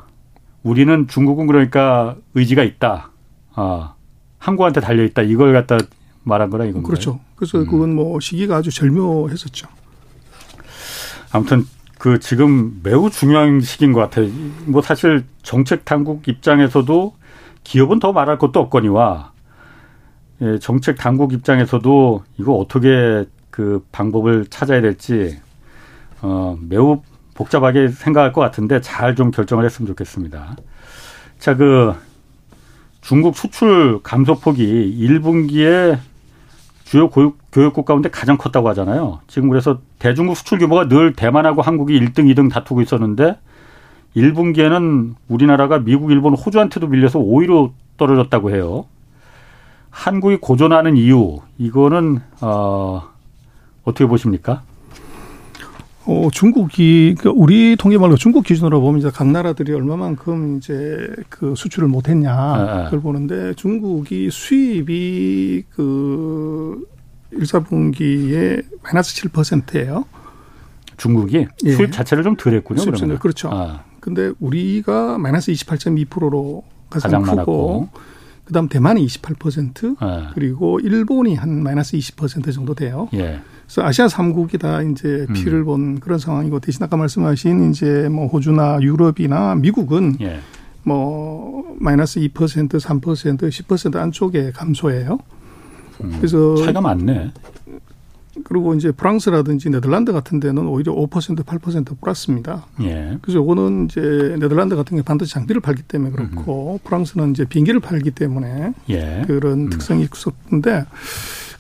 우리는 중국은 그러니까 의지가 있다. 아, 한국한테 달려 있다. 이걸 갖다 말한 거라 이건 그렇죠. 그래서 음. 그건 뭐 시기가 아주 절묘했었죠. 아무튼 그 지금 매우 중요한 시기인 것 같아요. 뭐 사실 정책 당국 입장에서도 기업은 더 말할 것도 없거니와 예, 정책 당국 입장에서도 이거 어떻게 그 방법을 찾아야 될지 어, 매우 복잡하게 생각할 것 같은데 잘 좀 결정을 했으면 좋겠습니다. 자, 그 중국 수출 감소폭이 1분기에 주요 교육, 교육국 가운데 가장 컸다고 하잖아요. 지금 그래서 대중국 수출 규모가 늘 대만하고 한국이 1등, 2등 다투고 있었는데 1분기에는 우리나라가 미국, 일본, 호주한테도 밀려서 5위로 떨어졌다고 해요. 한국이 고전하는 이유 이거는 어, 어떻게 보십니까? 어, 중국이, 그 우리 통계 말로 중국 기준으로 보면 이제 각 나라들이 얼마만큼 이제 그 수출을 못했냐, 아, 아. 그걸 보는데 중국이 수입이 그 1, 4분기에 마이너스 7%예요. 중국이 예. 수입 자체를 좀 덜했군요. 수입 그렇죠. 아. 근데 우리가 마이너스 28.2%로 가장, 가장 크고 그다음 대만이 28% 아. 그리고 일본이 한 마이너스 20% 정도 돼요. 예. 그래서 아시아 3국이 다 이제 음. 피를 음. 본 그런 상황이고 대신 아까 말씀하신 이제 뭐 호주나 유럽이나 미국은 예. 뭐 마이너스 2% 3% 10% 안쪽에 감소해요. 음. 그래서 차이가 많네. 그리고 이제 프랑스라든지 네덜란드 같은 데는 오히려 5% 8% 플러스입니다. 예. 그래서 요거는 이제 네덜란드 같은 게 반드시 장비를 팔기 때문에 그렇고 음. 프랑스는 이제 비행기를 팔기 때문에 예. 그런 음. 특성이 있었는데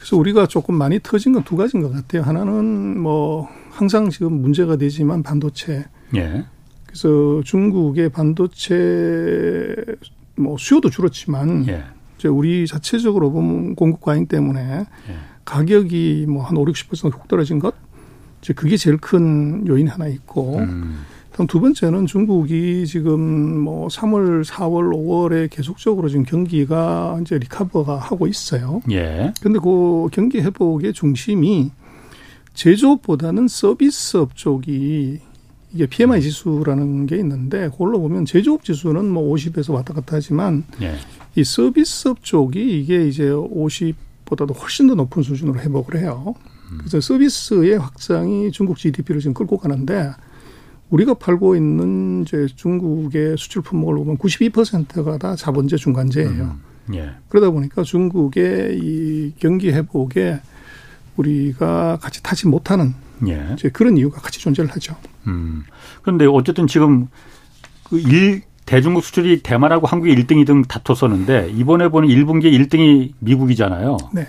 그래서 우리가 조금 많이 터진 건 두 가지인 것 같아요. 하나는 뭐 항상 지금 문제가 되지만 반도체. 예. 그래서 중국의 반도체 뭐 수요도 줄었지만 예. 이제 우리 자체적으로 보면 공급 과잉 때문에 예. 가격이 뭐 한 5, 60%훅 떨어진 것. 이제 그게 제일 큰 요인 하나 있고. 음. 다음 두 번째는 중국이 지금 뭐 3월, 4월, 5월에 계속적으로 지금 경기가 이제 리카버가 하고 있어요. 예. 근데 그 경기 회복의 중심이 제조업보다는 서비스업 쪽이 이게 PMI 지수라는 게 있는데 그걸로 보면 제조업 지수는 뭐 50에서 왔다 갔다 하지만 예. 이 서비스업 쪽이 이게 이제 50보다도 훨씬 더 높은 수준으로 회복을 해요. 음. 그래서 서비스의 확장이 중국 GDP를 지금 끌고 가는데 우리가 팔고 있는 이제 중국의 수출 품목을 보면 92%가 다 자본재 중간재예요. 음, 예. 그러다 보니까 중국의 이 경기 회복에 우리가 같이 타지 못하는 예. 이제 그런 이유가 같이 존재를 하죠. 음. 그런데 어쨌든 지금 그 일, 대중국 수출이 대만하고 한국이 1등, 2등 다퉜었는데 이번에 보는 1분기 1등이 미국이잖아요. 네.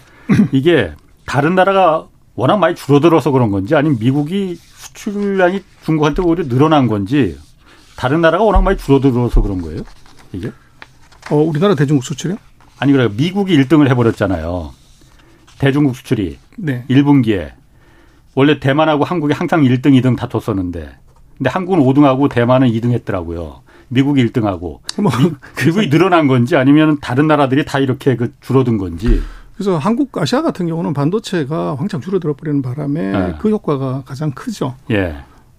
이게 다른 나라가 워낙 많이 줄어들어서 그런 건지 아니면 미국이 수출량이 중국한테 오히려 늘어난 건지 다른 나라가 워낙 많이 줄어들어서 그런 거예요? 이게? 어, 우리나라 대중국 수출이요? 아니 그래 미국이 1등을 해버렸잖아요. 대중국 수출이 네. 1분기에 원래 대만하고 한국이 항상 1등, 2등 다퉜었는데 근데 한국은 5등하고 대만은 2등 했더라고요. 미국이 1등하고 뭐, 미국이 늘어난 건지 아니면 다른 나라들이 다 이렇게 그 줄어든 건지 그래서 한국 아시아 같은 경우는 반도체가 황창 줄어들어 버리는 바람에 네. 그 효과가 가장 크죠. 예.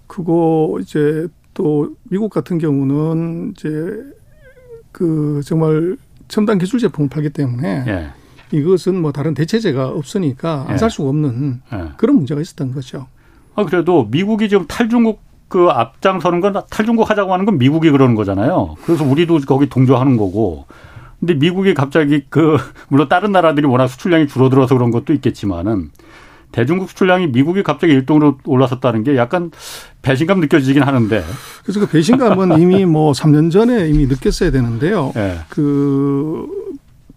그거 이제 또 미국 같은 경우는 이제 그 정말 첨단 기술 제품을 팔기 때문에 예. 이것은 뭐 다른 대체제가 없으니까 안살 예. 수가 없는 예. 그런 문제가 있었던 거죠. 아 그래도 미국이 지금 탈중국 그 앞장서는 건 탈중국 하자고 하는 건 미국이 그러는 거잖아요. 그래서 우리도 거기 동조하는 거고 근데 미국이 갑자기 그 물론 다른 나라들이 워낙 수출량이 줄어들어서 그런 것도 있겠지만은 대중국 수출량이 미국이 갑자기 1등으로 올라섰다는 게 약간 배신감 느껴지긴 하는데. 그래서 그 배신감은 이미 뭐 3년 전에 이미 느꼈어야 되는데요. 네. 그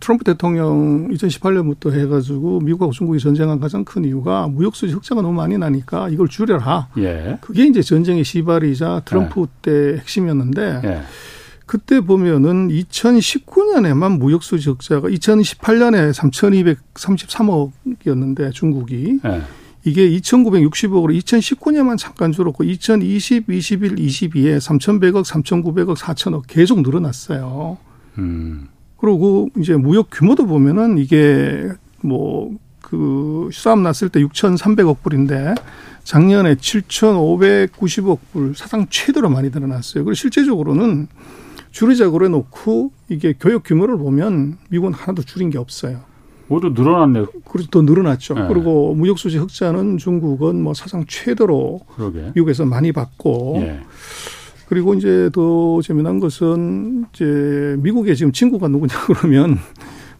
트럼프 대통령 2018년부터 해가지고 미국하고 중국이 전쟁한 가장 큰 이유가 무역 수지 흑자가 너무 많이 나니까 이걸 줄여라. 예. 그게 이제 전쟁의 시발이자 트럼프 예. 때 핵심이었는데 예. 그때 보면은 2019년에만 무역수지 흑자가 2018년에 3,233억이었는데 중국이 예. 이게 2,960억으로 2019년만 잠깐 줄었고 2020, 21, 22에 3,100억, 3,900억, 4,000억 계속 늘어났어요. 음. 그리고 이제 무역 규모도 보면은 이게 뭐그 수사업 났을 때 6,300억 불인데 작년에 7,590억 불 사상 최대로 많이 늘어났어요. 그리고 실제적으로는 줄이자고 해놓고 이게 교역 규모를 보면 미국은 하나도 줄인 게 없어요. 모두 늘어났네요. 그래서 더 늘어났죠. 네. 그리고 무역수지 흑자는 중국은 뭐 사상 최대로 그러게. 미국에서 많이 받고 네. 그리고 이제 더 재미난 것은 이제 미국에 지금 친구가 누구냐 그러면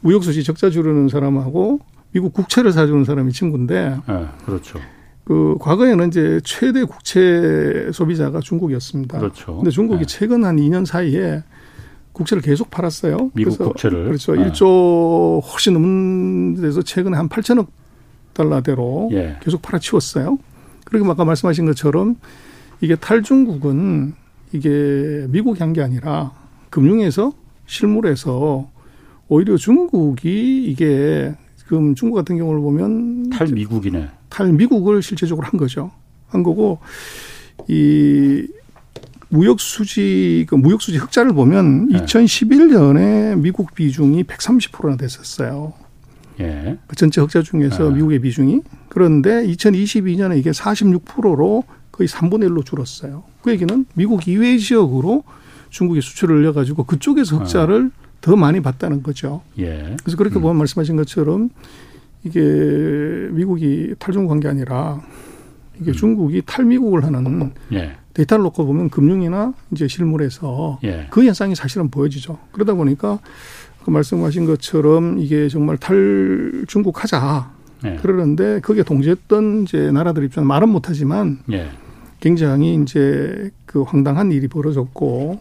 무역수지 적자 줄이는 사람하고 미국 국채를 사주는 사람이 친구인데. 네, 그렇죠. 그 과거에는 이제 최대 국채 소비자가 중국이었습니다. 그렇죠. 근데 중국이 네. 최근 한 2년 사이에 국채를 계속 팔았어요. 미국 국채를. 그렇죠. 네. 1조 훨씬 넘는 데서 최근에 한 8천억 달러대로 예. 계속 팔아치웠어요. 그리고 아까 말씀하신 것처럼 이게 탈중국은 이게 미국이 한게 아니라 금융에서 실물에서 오히려 중국이 이게 지금 중국 같은 경우를 보면 탈미국이네. 탈 미국을 실제적으로 한 거죠. 한 거고 이 무역 수지 그 무역 수지 흑자를 보면 네. 2011년에 미국 비중이 130%나 됐었어요. 예. 그 전체 흑자 중에서 네. 미국의 비중이 그런데 2022년에 이게 46%로 거의 3분의 1로 줄었어요. 그 얘기는 미국 이외 지역으로 중국이 수출을 올려가지고 그쪽에서 흑자를 네. 더 많이 봤다는 거죠. 예. 그래서 그렇게 음. 보면 말씀하신 것처럼 이게 미국이 탈중국한 게 아니라 이게 음. 중국이 탈미국을 하는 예. 데이터를 놓고 보면 금융이나 이제 실물에서 예. 그 현상이 사실은 보여지죠. 그러다 보니까 그 말씀하신 것처럼 이게 정말 탈중국 하자. 예. 그러는데 거기에 동조했던 이제 나라들 입장 말은 못하지만 예. 굉장히 이제 그 황당한 일이 벌어졌고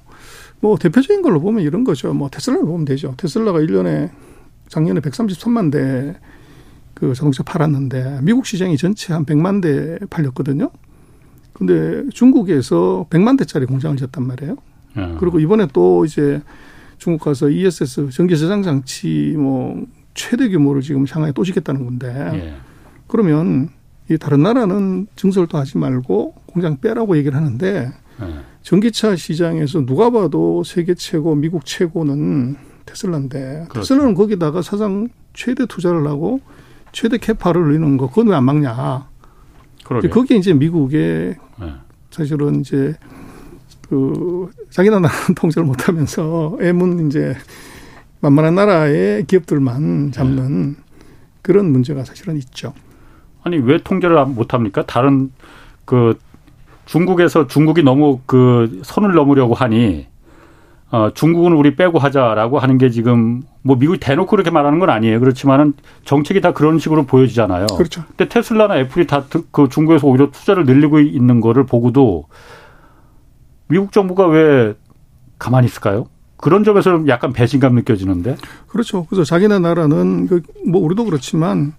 뭐 대표적인 걸로 보면 이런 거죠. 뭐 테슬라를 보면 되죠. 테슬라가 1년에 작년에 133만 대 그 자동차 팔았는데 미국 시장이 전체 한 100만 대 팔렸거든요. 근데 중국에서 100만 대짜리 공장을 지었단 말이에요. 야. 아. 그리고 이번에 또 이제 중국 가서 ESS 전기 저장 장치 뭐 최대 규모를 지금 상하에 또 짓겠다는 건데 예. 그러면 이 다른 나라는 증설도 하지 말고 공장 빼라고 얘기를 하는데 예. 전기차 시장에서 누가 봐도 세계 최고, 미국 최고는 테슬라인데 그렇죠. 테슬라는 거기다가 사상 최대 투자를 하고 최대 캐파를 올리는 거 그건 왜 안 막냐? 그러게. 거기에 이제 미국의 네. 사실은 이제 그 자기네 나라 통제를 못하면서 애문 이제 만만한 나라의 기업들만 잡는 네. 그런 문제가 사실은 있죠. 아니 왜 통제를 못합니까? 다른 그 중국에서 중국이 너무 그 선을 넘으려고 하니 어, 중국은 우리 빼고 하자라고 하는 게 지금 뭐 미국이 대놓고 그렇게 말하는 건 아니에요. 그렇지만은 정책이 다 그런 식으로 보여지잖아요. 그렇죠. 근데 테슬라나 애플이 다 그 중국에서 오히려 투자를 늘리고 있는 거를 보고도 미국 정부가 왜 가만히 있을까요? 그런 점에서 약간 배신감 느껴지는데. 그렇죠. 그래서 자기네 나라는 그뭐 우리도 그렇지만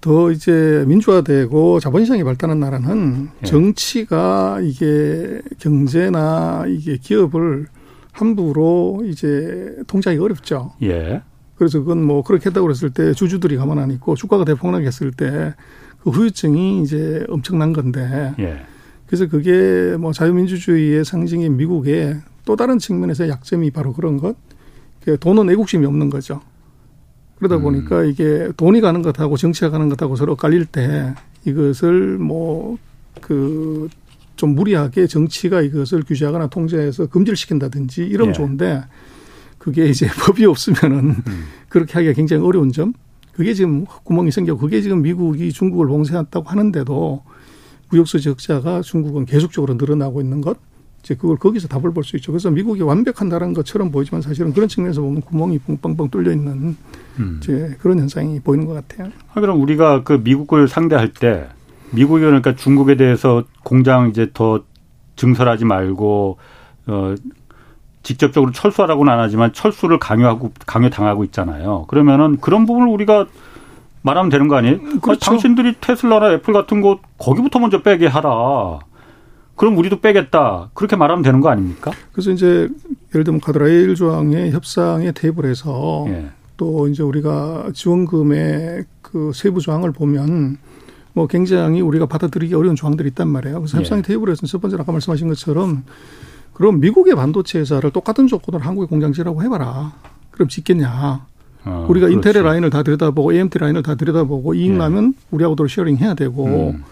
더 이제 민주화되고 자본시장이 발달한 나라는 예. 정치가 이게 경제나 이게 기업을 함부로 이제 통제하기 어렵죠. 예. 그래서 그건 뭐 그렇게 했다고 그랬을 때 주주들이 가만 안 있고 주가가 대폭락했을 때 그 후유증이 이제 엄청난 건데. 예. 그래서 그게 뭐 자유민주주의의 상징인 미국의 또 다른 측면에서 약점이 바로 그런 것. 돈은 애국심이 없는 거죠. 그러다 음. 보니까 이게 돈이 가는 것하고 정치가 가는 것하고 서로 깔릴 때 이것을 뭐 그 좀 무리하게 정치가 이것을 규제하거나 통제해서 금지를 시킨다든지 이러면 예. 좋은데 그게 이제 법이 없으면은 음. 그렇게 하기가 굉장히 어려운 점. 그게 지금 구멍이 생겨. 그게 지금 미국이 중국을 봉쇄했다고 하는데도 무역수 적자가 중국은 계속적으로 늘어나고 있는 것. 이제 그걸 거기서 답을 볼 수 있죠. 그래서 미국이 완벽한다는 것처럼 보이지만 사실은 그런 측면에서 보면 구멍이 뻥뻥뻥 뚫려 있는 음. 이제 그런 현상이 보이는 것 같아요. 아, 그럼 우리가 그 미국을 상대할 때 미국이 그러니까 중국에 대해서 공장 이제 더 증설하지 말고 어 직접적으로 철수하라고는 안 하지만 철수를 강요하고 강요 당하고 있잖아요. 그러면은 그런 부분을 우리가 말하면 되는 거 아니에요? 그렇죠. 아니, 당신들이 테슬라나 애플 같은 거 거기부터 먼저 빼게 하라. 그럼 우리도 빼겠다. 그렇게 말하면 되는 거 아닙니까? 그래서 이제 예를 들면 가드라일 조항의 협상에 테이블에서 예. 또 이제 우리가 지원금의 그 세부 조항을 보면 뭐 굉장히 우리가 받아들이기 어려운 조항들이 있단 말이에요. 그래서 예. 협상 테이블에서는 첫 번째 아까 말씀하신 것처럼 그럼 미국의 반도체 회사를 똑같은 조건으로 한국의 공장 지으라고 해봐라. 그럼 짓겠냐. 어, 우리가 그렇지. 인텔의 라인을 다 들여다보고 AMD 라인을 다 들여다보고 이익 예. 나면 우리하고 도 sharing 해야 되고 음.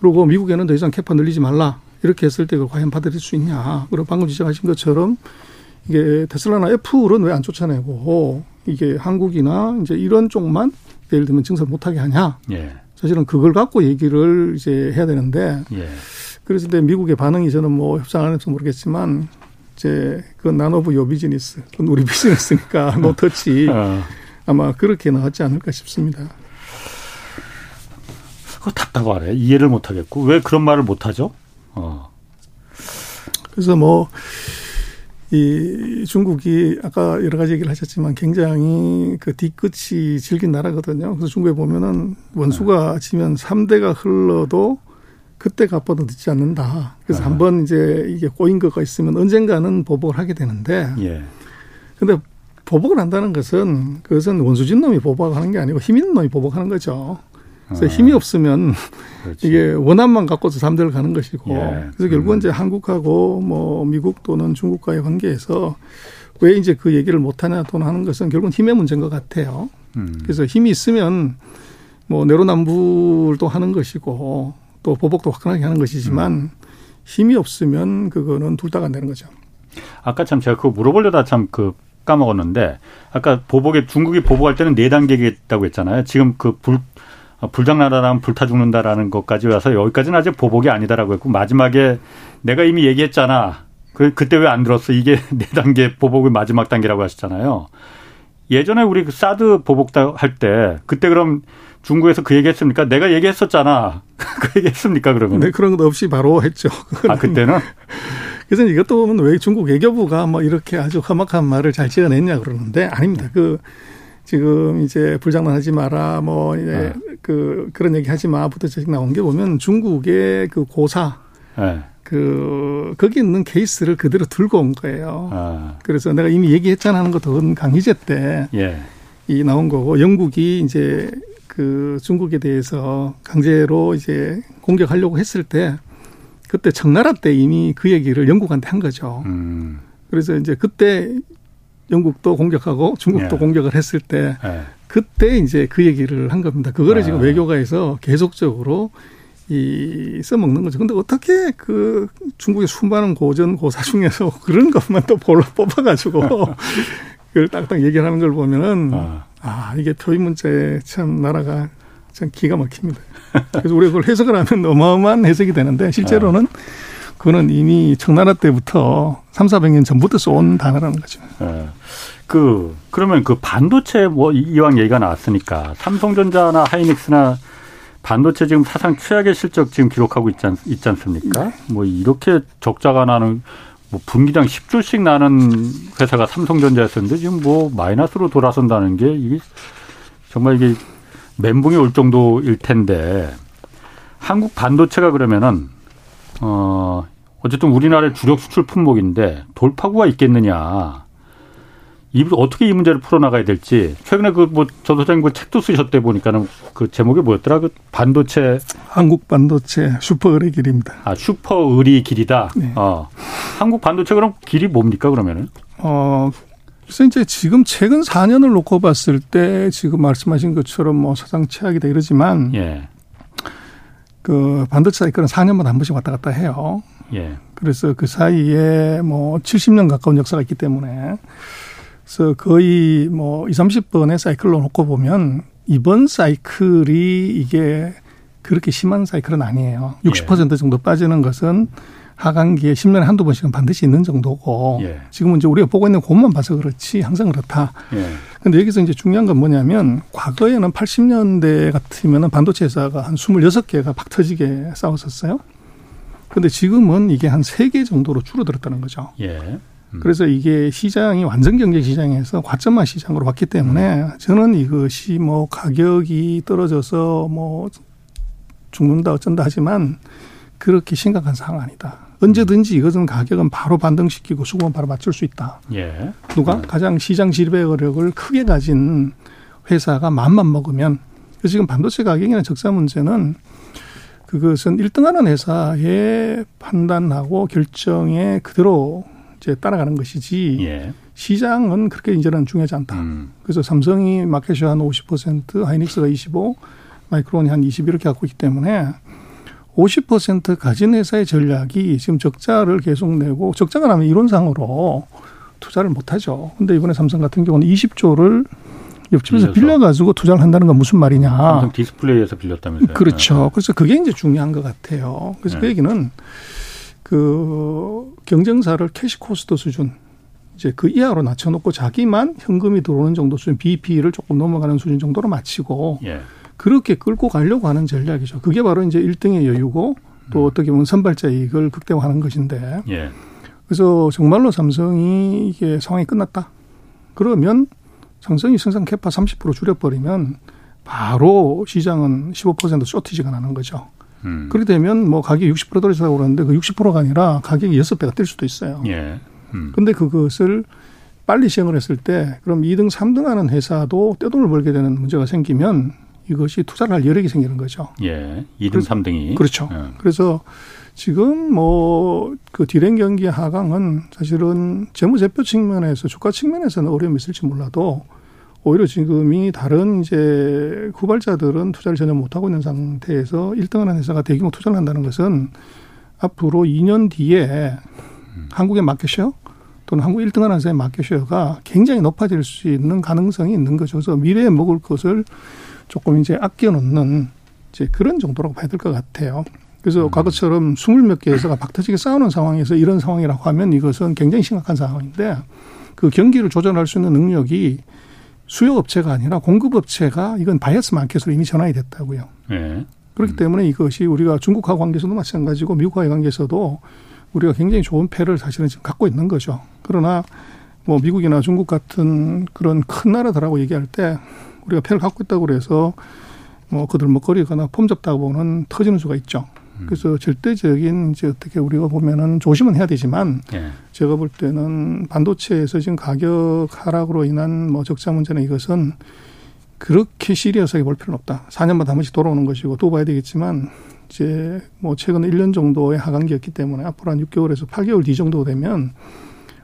그리고 미국에는 더 이상 capa 늘리지 말라. 이렇게 했을 때 그걸 과연 받아들일 수 있냐. 그리고 방금 지적하신 것처럼 이게 테슬라나 애플은 왜 안 쫓아내고 이게 한국이나 이제 이런 쪽만 예를 들면 증설 못하게 하냐. 예. 사실은 그걸 갖고 얘기를 이제 해야 되는데. 예. 그래서 근데 미국의 반응이 저는 뭐 협상 안 해서 모르겠지만 이제 그 none of your business. 그건 우리 비즈니스니까 no touch. 어. 아마 그렇게 나왔지 않을까 싶습니다. 그거 답답하네. 이해를 못 하겠고. 왜 그런 말을 못 하죠? 어. 그래서 뭐, 이 중국이 아까 여러 가지 얘기를 하셨지만 굉장히 그 뒤끝이 질긴 나라거든요. 그래서 중국에 보면은 원수가 네. 지면 3대가 흘러도 그때 갚아도 늦지 않는다. 그래서 아. 한번 이제 이게 꼬인 거가 있으면 언젠가는 보복을 하게 되는데. 예. 근데 보복을 한다는 것은 그것은 원수진 놈이 보복하는 게 아니고 힘 있는 놈이 보복하는 거죠. 그래서 아. 힘이 없으면 그렇지. 이게 원한만 갖고서 잠들 가는 것이고 예. 그래서 결국은 음. 이제 한국하고 뭐 미국 또는 중국과의 관계에서 왜 이제 그 얘기를 못하냐 또는 하는 것은 결국은 힘의 문제인 것 같아요. 음. 그래서 힘이 있으면 뭐 내로남불도 하는 것이고 또 보복도 화끈하게 하는 것이지만 음. 힘이 없으면 그거는 둘 다가 안 되는 거죠. 아까 참 제가 그거 물어보려다 참그 까먹었는데 아까 보복에 중국이 보복할 때는 네 단계가 있다고 했잖아요. 지금 그불 어, 불장난하면 불타 죽는다라는 것까지 와서 여기까지는 아직 보복이 아니다라고 했고 마지막에 내가 이미 얘기했잖아. 그 그때 왜 안 들었어? 이게 네 단계 보복의 마지막 단계라고 하셨잖아요. 예전에 우리 그 사드 보복 할 때 그때 그럼 중국에서 그 얘기했습니까? 내가 얘기했었잖아. 그 얘기했습니까? 그러면? 네 그런 것 없이 바로 했죠. 아 그때는. 그래서 이것도 보면 왜 중국 외교부가 뭐 이렇게 아주 험악한 말을 잘 지어냈냐 그러는데 아닙니다. 그 지금 이제 불장난 하지 마라 뭐 이제 네. 그 그런 얘기 하지 마부터 저식 나온 게 보면 중국의 그 고사 네. 그 거기 있는 케이스를 그대로 들고 온 거예요. 아. 그래서 내가 이미 얘기했잖아 하는 것도 강희제 때이 예. 나온 거고 영국이 이제 그 중국에 대해서 강제로 이제 공격하려고 했을 때 그때 청나라 때 이미 그 얘기를 영국한테 한 거죠. 음. 그래서 이제 그때 영국도 공격하고 중국도 예. 공격을 했을 때 예. 그때 이제 그 얘기를 한 겁니다. 그거를 아. 지금 외교가에서 계속적으로 이 써먹는 거죠. 근데 어떻게 그 중국의 수많은 고전 고사 중에서 그런 것만 또 볼로 뽑아가지고 그걸 딱딱 얘기를 하는 걸 보면은 아, 아 이게 표현 문제 참 나라가 참 기가 막힙니다. 그래서 우리가 그걸 해석을 하면 어마어마한 해석이 되는데 실제로는 아. 그거는 이미 청나라 때부터 3, 400년 전부터 쏜 단어라는 거죠. 네. 그 그러면 그 반도체 뭐 이왕 얘기가 나왔으니까 삼성전자나 하이닉스나 반도체 지금 사상 최악의 실적 지금 기록하고 있지, 않, 있지 않습니까? 네. 뭐 이렇게 적자가 나는 뭐 분기당 10조씩 나는 회사가 삼성전자였었는데 지금 뭐 마이너스로 돌아선다는 게 이게 정말 이게 멘붕이 올 정도일 텐데 한국 반도체가 그러면은 어, 어쨌든 우리나라의 주력 수출 품목인데 돌파구가 있겠느냐. 이 어떻게 이 문제를 풀어나가야 될지 최근에 그 뭐저 소장님 그 책도 쓰셨대 보니까는 그 제목이 뭐였더라 그 반도체 한국 반도체 슈퍼 의리 길입니다. 아 슈퍼 의리 길이다. 네. 어 한국 반도체 그럼 길이 뭡니까 그러면은? 어 그래서 이제 지금 최근 4년을 놓고 봤을 때 지금 말씀하신 것처럼 뭐 사상 최악이다 이러지만 예. 그 반도체 사이클은 4년마다 한 번씩 왔다 갔다 해요. 예. 그래서 그 사이에 뭐 70년 가까운 역사가 있기 때문에 그래서 거의 뭐 2, 30번의 사이클로 놓고 보면 이번 사이클이 이게 그렇게 심한 사이클은 아니에요. 60% 정도 빠지는 것은 하반기에 10년에 한두 번씩은 반드시 있는 정도고 예. 지금은 이제 우리가 보고 있는 곳만 봐서 그렇지 항상 그렇다. 예. 근데 여기서 이제 중요한 건 뭐냐면 과거에는 80년대 같으면은 반도체 회사가 한 26개가 박 터지게 싸웠었어요. 근데 지금은 이게 한세개 정도로 줄어들었다는 거죠. 예. 음. 그래서 이게 시장이 완전 경쟁 시장에서 과점화 시장으로 왔기 때문에 음. 저는 이것이 뭐 가격이 떨어져서 뭐 죽는다 어쩐다 하지만 그렇게 심각한 상황 아니다. 언제든지 이것은 가격은 바로 반등시키고 수급은 바로 맞출 수 있다. 예. 누가 네. 가장 시장 지배력을 크게 가진 회사가 마음만 먹으면 지금 반도체 가격이나 적자 문제는 그것은 1등하는 회사의 판단하고 결정에 그대로 이제 따라가는 것이지 예. 시장은 그렇게 이제는 중요하지 않다. 음. 그래서 삼성이 마켓이 한 50%, 하이닉스가 25, 마이크론이 한20 이렇게 갖고 있기 때문에 50% 가진 회사의 전략이 지금 적자를 계속 내고 적자가 나면 이론상으로 투자를 못 하죠. 근데 이번에 삼성 같은 경우는 20조를 옆집에서 빌려 가지고 투자를 한다는 건 무슨 말이냐. 삼성 디스플레이에서 빌렸다면서요. 그렇죠. 네. 그래서 그게 이제 중요한 것 같아요. 그래서 네. 그 얘기는 그 경쟁사를 cash cost 수준 이제 그 이하로 낮춰놓고 자기만 현금이 들어오는 정도 수준 BEP를 조금 넘어가는 수준 정도로 맞추고 예. 그렇게 끌고 가려고 하는 전략이죠. 그게 바로 이제 1등의 여유고 또 음. 어떻게 보면 선발자 이익을 극대화하는 것인데. 예. 그래서 정말로 삼성이 이게 상황이 끝났다. 그러면 삼성이 생산 캐파 30% 줄여버리면 바로 시장은 15% 쇼티지가 나는 거죠. 음. 그렇게 되면 뭐 가격이 60% 떨어진다고 그러는데 그 60%가 아니라 가격이 6배가 뛸 수도 있어요. 예. 음. 근데 그것을 빨리 시행을 했을 때 그럼 2등, 3등 하는 회사도 떼돈을 벌게 되는 문제가 생기면 이것이 투자를 할 여력이 생기는 거죠. 예. 2등, 3등이. 그렇죠. 예. 그래서 지금 뭐 그 디랭 경기 하강은 사실은 재무제표 측면에서 주가 측면에서는 어려움이 있을지 몰라도 오히려 지금이 다른 이제 후발자들은 투자를 전혀 못하고 있는 상태에서 1등하는 회사가 대규모 투자를 한다는 것은 앞으로 2년 뒤에 음. 한국의 마켓쉐어 또는 한국 1등하는 회사의 마켓쉐어가 굉장히 높아질 수 있는 가능성이 있는 거죠. 그래서 미래에 먹을 것을 조금 이제 아껴놓는 이제 그런 정도라고 봐야 될 것 같아요. 그래서 음. 과거처럼 스물 몇 개 회사가 박터지게 싸우는 상황에서 이런 상황이라고 하면 이것은 굉장히 심각한 상황인데 그 경기를 조절할 수 있는 능력이 수요 업체가 아니라 공급 업체가 이건 buyer's market으로 이미 전환이 됐다고요. 네. 그렇기 음. 때문에 이것이 우리가 중국하고 관계에서도 마찬가지고 미국과의 관계에서도 우리가 굉장히 좋은 패를 사실은 지금 갖고 있는 거죠. 그러나 뭐 미국이나 중국 같은 그런 큰 나라들하고 얘기할 때 우리가 패를 갖고 있다고 그래서 뭐 거들먹거리거나 폼 잡다 보면 터지는 수가 있죠. 음. 그래서 절대적인 이제 어떻게 우리가 보면은 조심은 해야 되지만 예. 제가 볼 때는 반도체에서 지금 가격 하락으로 인한 뭐 적자 문제는 이것은 그렇게 시리어스하게 볼 필요는 없다. 4년마다 한 번씩 돌아오는 것이고 또 봐야 되겠지만 이제 뭐 최근 1년 정도의 하강기였기 때문에 앞으로 한 6개월에서 8개월 뒤 정도 되면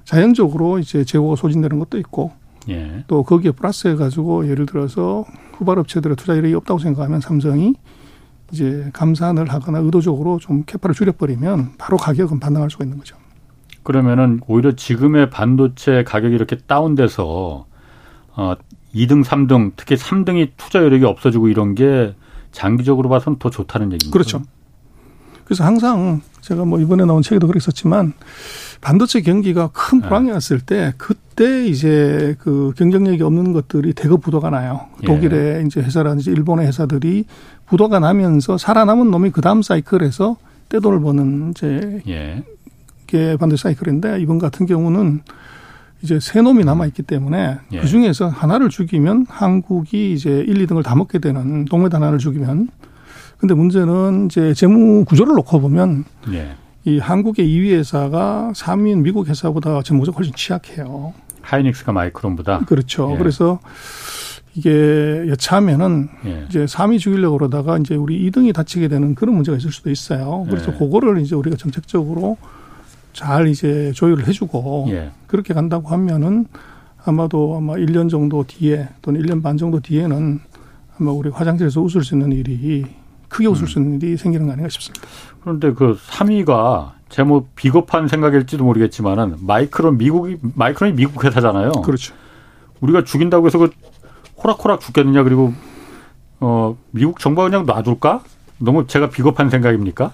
자연적으로 이제 재고가 소진되는 것도 있고 예. 또 거기에 플러스 해 가지고 예를 들어서 후발 업체들의 투자 이력이 없다고 생각하면 삼성이 이제 감산을 하거나 의도적으로 좀 캐파를 줄여버리면 바로 가격은 반등할 수가 있는 거죠. 그러면은 오히려 지금의 반도체 가격이 이렇게 다운돼서 어 2등, 3등, 특히 3등이 투자 여력이 없어지고 이런 게 장기적으로 봐서는 더 좋다는 얘기입니다. 그렇죠. 그래서 항상 제가 뭐 이번에 나온 책에도 그렇게 썼지만 반도체 경기가 큰 네. 불황이 왔을 때 그때 이제 그 경쟁력이 없는 것들이 대거 부도가 나요. 예. 독일의 이제 회사라든지 일본의 회사들이 부도가 나면서 살아남은 놈이 그 다음 사이클에서 떼돈을 버는 이제 예. 게 반도체 사이클인데 이번 같은 경우는 이제 세 놈이 남아 있기 때문에 예. 그 중에서 하나를 죽이면 한국이 이제 1, 2등을 다 먹게 되는 동메달 하나를 죽이면 근데 문제는 이제 재무 구조를 놓고 보면 예. 이 한국의 2위 회사가 3위인 미국 회사보다 재무적 훨씬 취약해요. 하이닉스가 마이크론보다. 그렇죠. 예. 그래서 이게 여차하면은 예. 이제 3위 죽이려고 그러다가 이제 우리 2등이 다치게 되는 그런 문제가 있을 수도 있어요. 그래서 예. 그거를 이제 우리가 정책적으로 잘 이제 조율을 해주고 예. 그렇게 간다고 하면은 아마도 아마 1년 정도 뒤에 또는 1년 반 정도 뒤에는 아마 우리 화장실에서 웃을 수 있는 일이 크게 웃을 음. 수 있는 일이 생기는 거 아닌가 싶습니다. 그런데 그 3위가 제뭐 비겁한 생각일지도 모르겠지만은 마이크론 미국이 마이크론이 미국 회사잖아요. 그렇죠. 우리가 죽인다고 해서 그 호락호락 죽겠느냐 그리고 어 미국 정부가 그냥 놔둘까? 너무 제가 비겁한 생각입니까?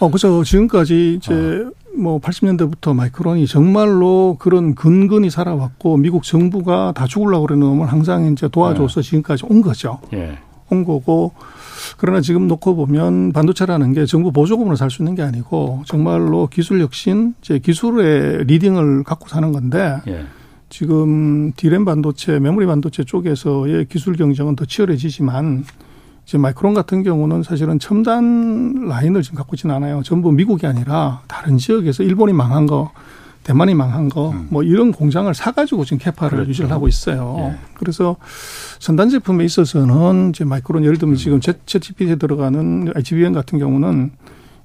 어, 그래서 지금까지 이제 어. 뭐 80년대부터 마이크론이 정말로 그런 근근히 살아왔고 미국 정부가 다 죽으려고 그러는 놈을 항상 이제 도와줘서 네. 지금까지 온 거죠. 예. 온 거고 그러나 지금 놓고 보면 반도체라는 게 정부 보조금으로 살 수 있는 게 아니고 정말로 기술 혁신, 이제 기술의 리딩을 갖고 사는 건데 예. 지금 디램 반도체, 메모리 반도체 쪽에서의 기술 경쟁은 더 치열해지지만 이제 마이크론 같은 경우는 사실은 첨단 라인을 지금 갖고 있지는 않아요. 전부 미국이 아니라 다른 지역에서 일본이 망한 거, 대만이 망한 거, 음. 뭐 이런 공장을 사가지고 지금 캐파를 그렇죠. 유지를 하고 있어요. 예. 그래서 선단 제품에 있어서는 이제 마이크론 예를 들면 음. 지금 챗GPT에 들어가는 IGBM 같은 경우는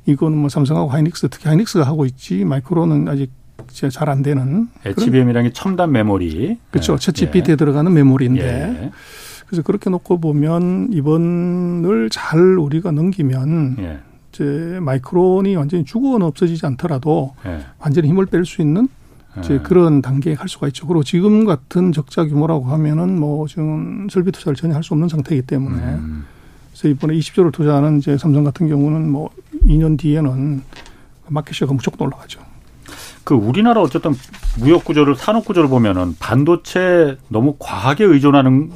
이거는 뭐 삼성하고 하이닉스 특히 하이닉스가 하고 있지 마이크론은 아직 잘 안 되는. HBM이라는 게 첨단 메모리. 그렇죠. 챗 GPT에 예. 들어가는 메모리인데. 예. 그래서 그렇게 놓고 보면 이번을 잘 우리가 넘기면 예. 이제 마이크론이 완전히 죽어는 없어지지 않더라도 예. 완전히 힘을 뺄 수 있는 이제 예. 그런 단계에 갈 수가 있죠. 그리고 지금 같은 적자 규모라고 하면은 뭐 지금 설비 투자를 전혀 할 수 없는 상태이기 때문에 음. 그래서 이번에 20조를 투자하는 이제 삼성 같은 경우는 뭐 2년 뒤에는 마켓시가 무조건 올라가죠. 그 우리나라 어쨌든 무역 구조를 산업 구조를 보면은 반도체 너무 과하게 의존하는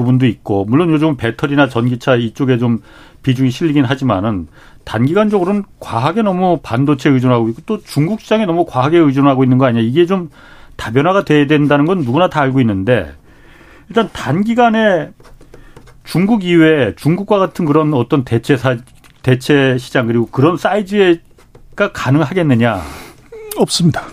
부분도 있고 물론 요즘 배터리나 전기차 이쪽에 좀 비중이 실리긴 하지만은 단기간적으로는 과하게 너무 반도체 의존하고 있고 또 중국 시장에 너무 과하게 의존하고 있는 거 아니야 이게 좀 다변화가 돼야 된다는 건 누구나 다 알고 있는데 일단 단기간에 중국 이외에 중국과 같은 그런 어떤 대체 사 대체 시장 그리고 그런 사이즈가 가능하겠느냐 없습니다.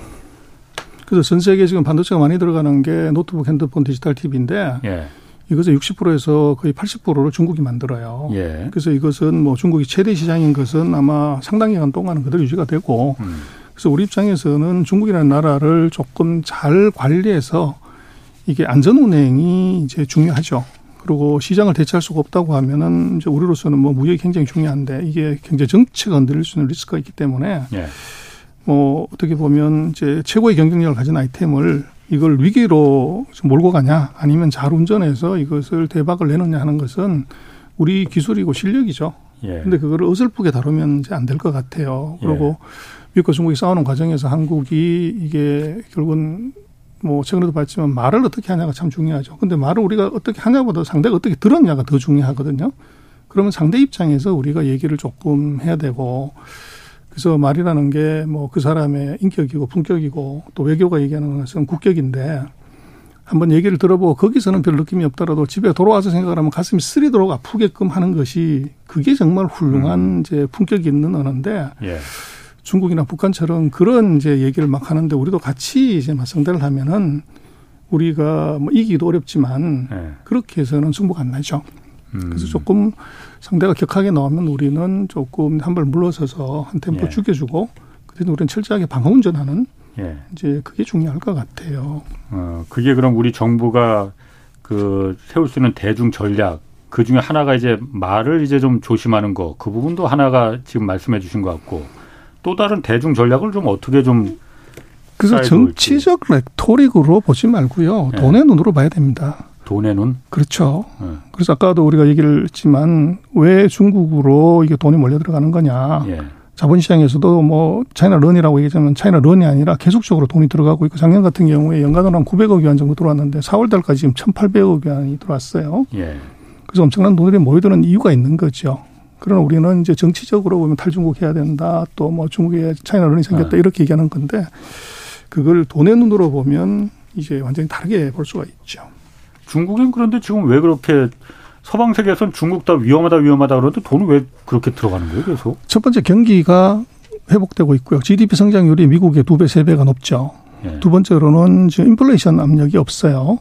그래서 전 세계 지금 반도체가 많이 들어가는 게 노트북, 핸드폰, 디지털 TV인데 예. 이것의 60%에서 거의 80%를 중국이 만들어요. 예. 그래서 이것은 뭐 중국이 최대 시장인 것은 아마 상당 기간 동안은 그대로 유지가 되고 음. 그래서 우리 입장에서는 중국이라는 나라를 조금 잘 관리해서 이게 안전 운행이 이제 중요하죠. 그리고 시장을 대체할 수가 없다고 하면은 이제 우리로서는 뭐 무역이 굉장히 중요한데 이게 굉장히 정치가 흔들릴 수 있는 리스크가 있기 때문에 예. 뭐 어떻게 보면 이제 최고의 경쟁력을 가진 아이템을 이걸 위기로 몰고 가냐 아니면 잘 운전해서 이것을 대박을 내느냐 하는 것은 우리 기술이고 실력이죠. 예. 근데 그거를 어설프게 다루면 이제 안 될 것 같아요. 그리고 예. 미국과 중국이 싸우는 과정에서 한국이 이게 결국은 뭐 최근에도 봤지만 말을 어떻게 하냐가 참 중요하죠. 근데 말을 우리가 어떻게 하냐보다 상대가 어떻게 들었냐가 더 중요하거든요. 그러면 상대 입장에서 우리가 얘기를 조금 해야 되고 그래서 말이라는 게 뭐 그 사람의 인격이고 품격이고 또 외교가 얘기하는 것은 국격인데 한번 얘기를 들어보고 거기서는 별 느낌이 없더라도 집에 돌아와서 생각을 하면 가슴이 쓰리도록 아프게끔 하는 것이 그게 정말 훌륭한 음. 이제 품격이 있는 언어인데 예. 중국이나 북한처럼 그런 이제 얘기를 막 하는데 우리도 같이 이제 맞상대를 하면은 우리가 뭐 이기도 어렵지만 예. 그렇게 해서는 승부가 안 나죠. 음. 그래서 조금 상대가 격하게 나오면 우리는 조금 한 발 물러서서 한 템포 예. 죽여주고 그래도 우리는 철저하게 방어 운전하는 예. 이제 그게 중요할 것 같아요. 어, 그게 그럼 우리 정부가 그 세울 수 있는 대중 전략 그 중에 하나가 이제 말을 이제 좀 조심하는 거 그 부분도 하나가 지금 말씀해 주신 것 같고 또 다른 대중 전략을 좀 어떻게 좀 그래서 정치적 레토릭으로 보지 말고요. 예. 돈의 눈으로 봐야 됩니다. 돈의 눈? 그렇죠. 네. 그래서 아까도 우리가 얘기를 했지만 왜 중국으로 이게 돈이 몰려 들어가는 거냐. 예. 자본시장에서도 뭐 차이나 런이라고 얘기하자면 차이나 런이 아니라 계속적으로 돈이 들어가고 있고 작년 같은 경우에 연간으로 한 900억 위안 정도 들어왔는데 4월 달까지 지금 1,800억 위안이 들어왔어요. 예. 그래서 엄청난 돈들이 모여드는 이유가 있는 거죠. 그러나 우리는 이제 정치적으로 보면 탈중국 해야 된다. 또 뭐 중국에 차이나 런이 생겼다. 네. 이렇게 얘기하는 건데 그걸 돈의 눈으로 보면 이제 완전히 다르게 볼 수가 있죠. 중국은 그런데 지금 왜 그렇게 서방 세계에서는 중국 다 위험하다 위험하다 그러는데 돈은 왜 그렇게 들어가는 거예요 계속? 첫 번째 경기가 회복되고 있고요. GDP 성장률이 미국의 두 배, 세 배가 높죠. 예. 두 번째로는 지금 인플레이션 압력이 없어요.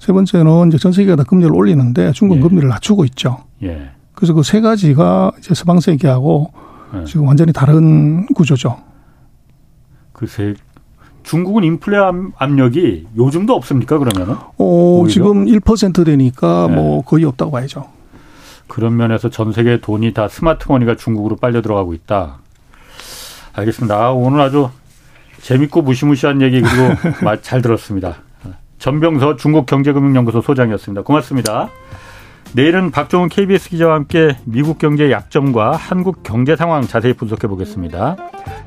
세 번째는 이제 전 세계가 다 금리를 올리는데 중국 예. 금리를 낮추고 있죠. 예. 그래서 그 세 가지가 이제 서방 세계하고 예. 지금 완전히 다른 구조죠. 그세 중국은 인플레 압력이 요즘도 없습니까 그러면은? 어, 지금 1% 되니까 네. 뭐 거의 없다고 봐야죠. 그런 면에서 전 세계 돈이 다 스마트머니가 중국으로 빨려 들어가고 있다. 알겠습니다. 아, 오늘 아주 재밌고 무시무시한 얘기 그리고 말잘 들었습니다. 전병서 중국경제금융연구소 소장이었습니다. 고맙습니다. 내일은 박종훈 KBS 기자와 함께 미국 경제 약점과 한국 경제 상황 자세히 분석해 보겠습니다.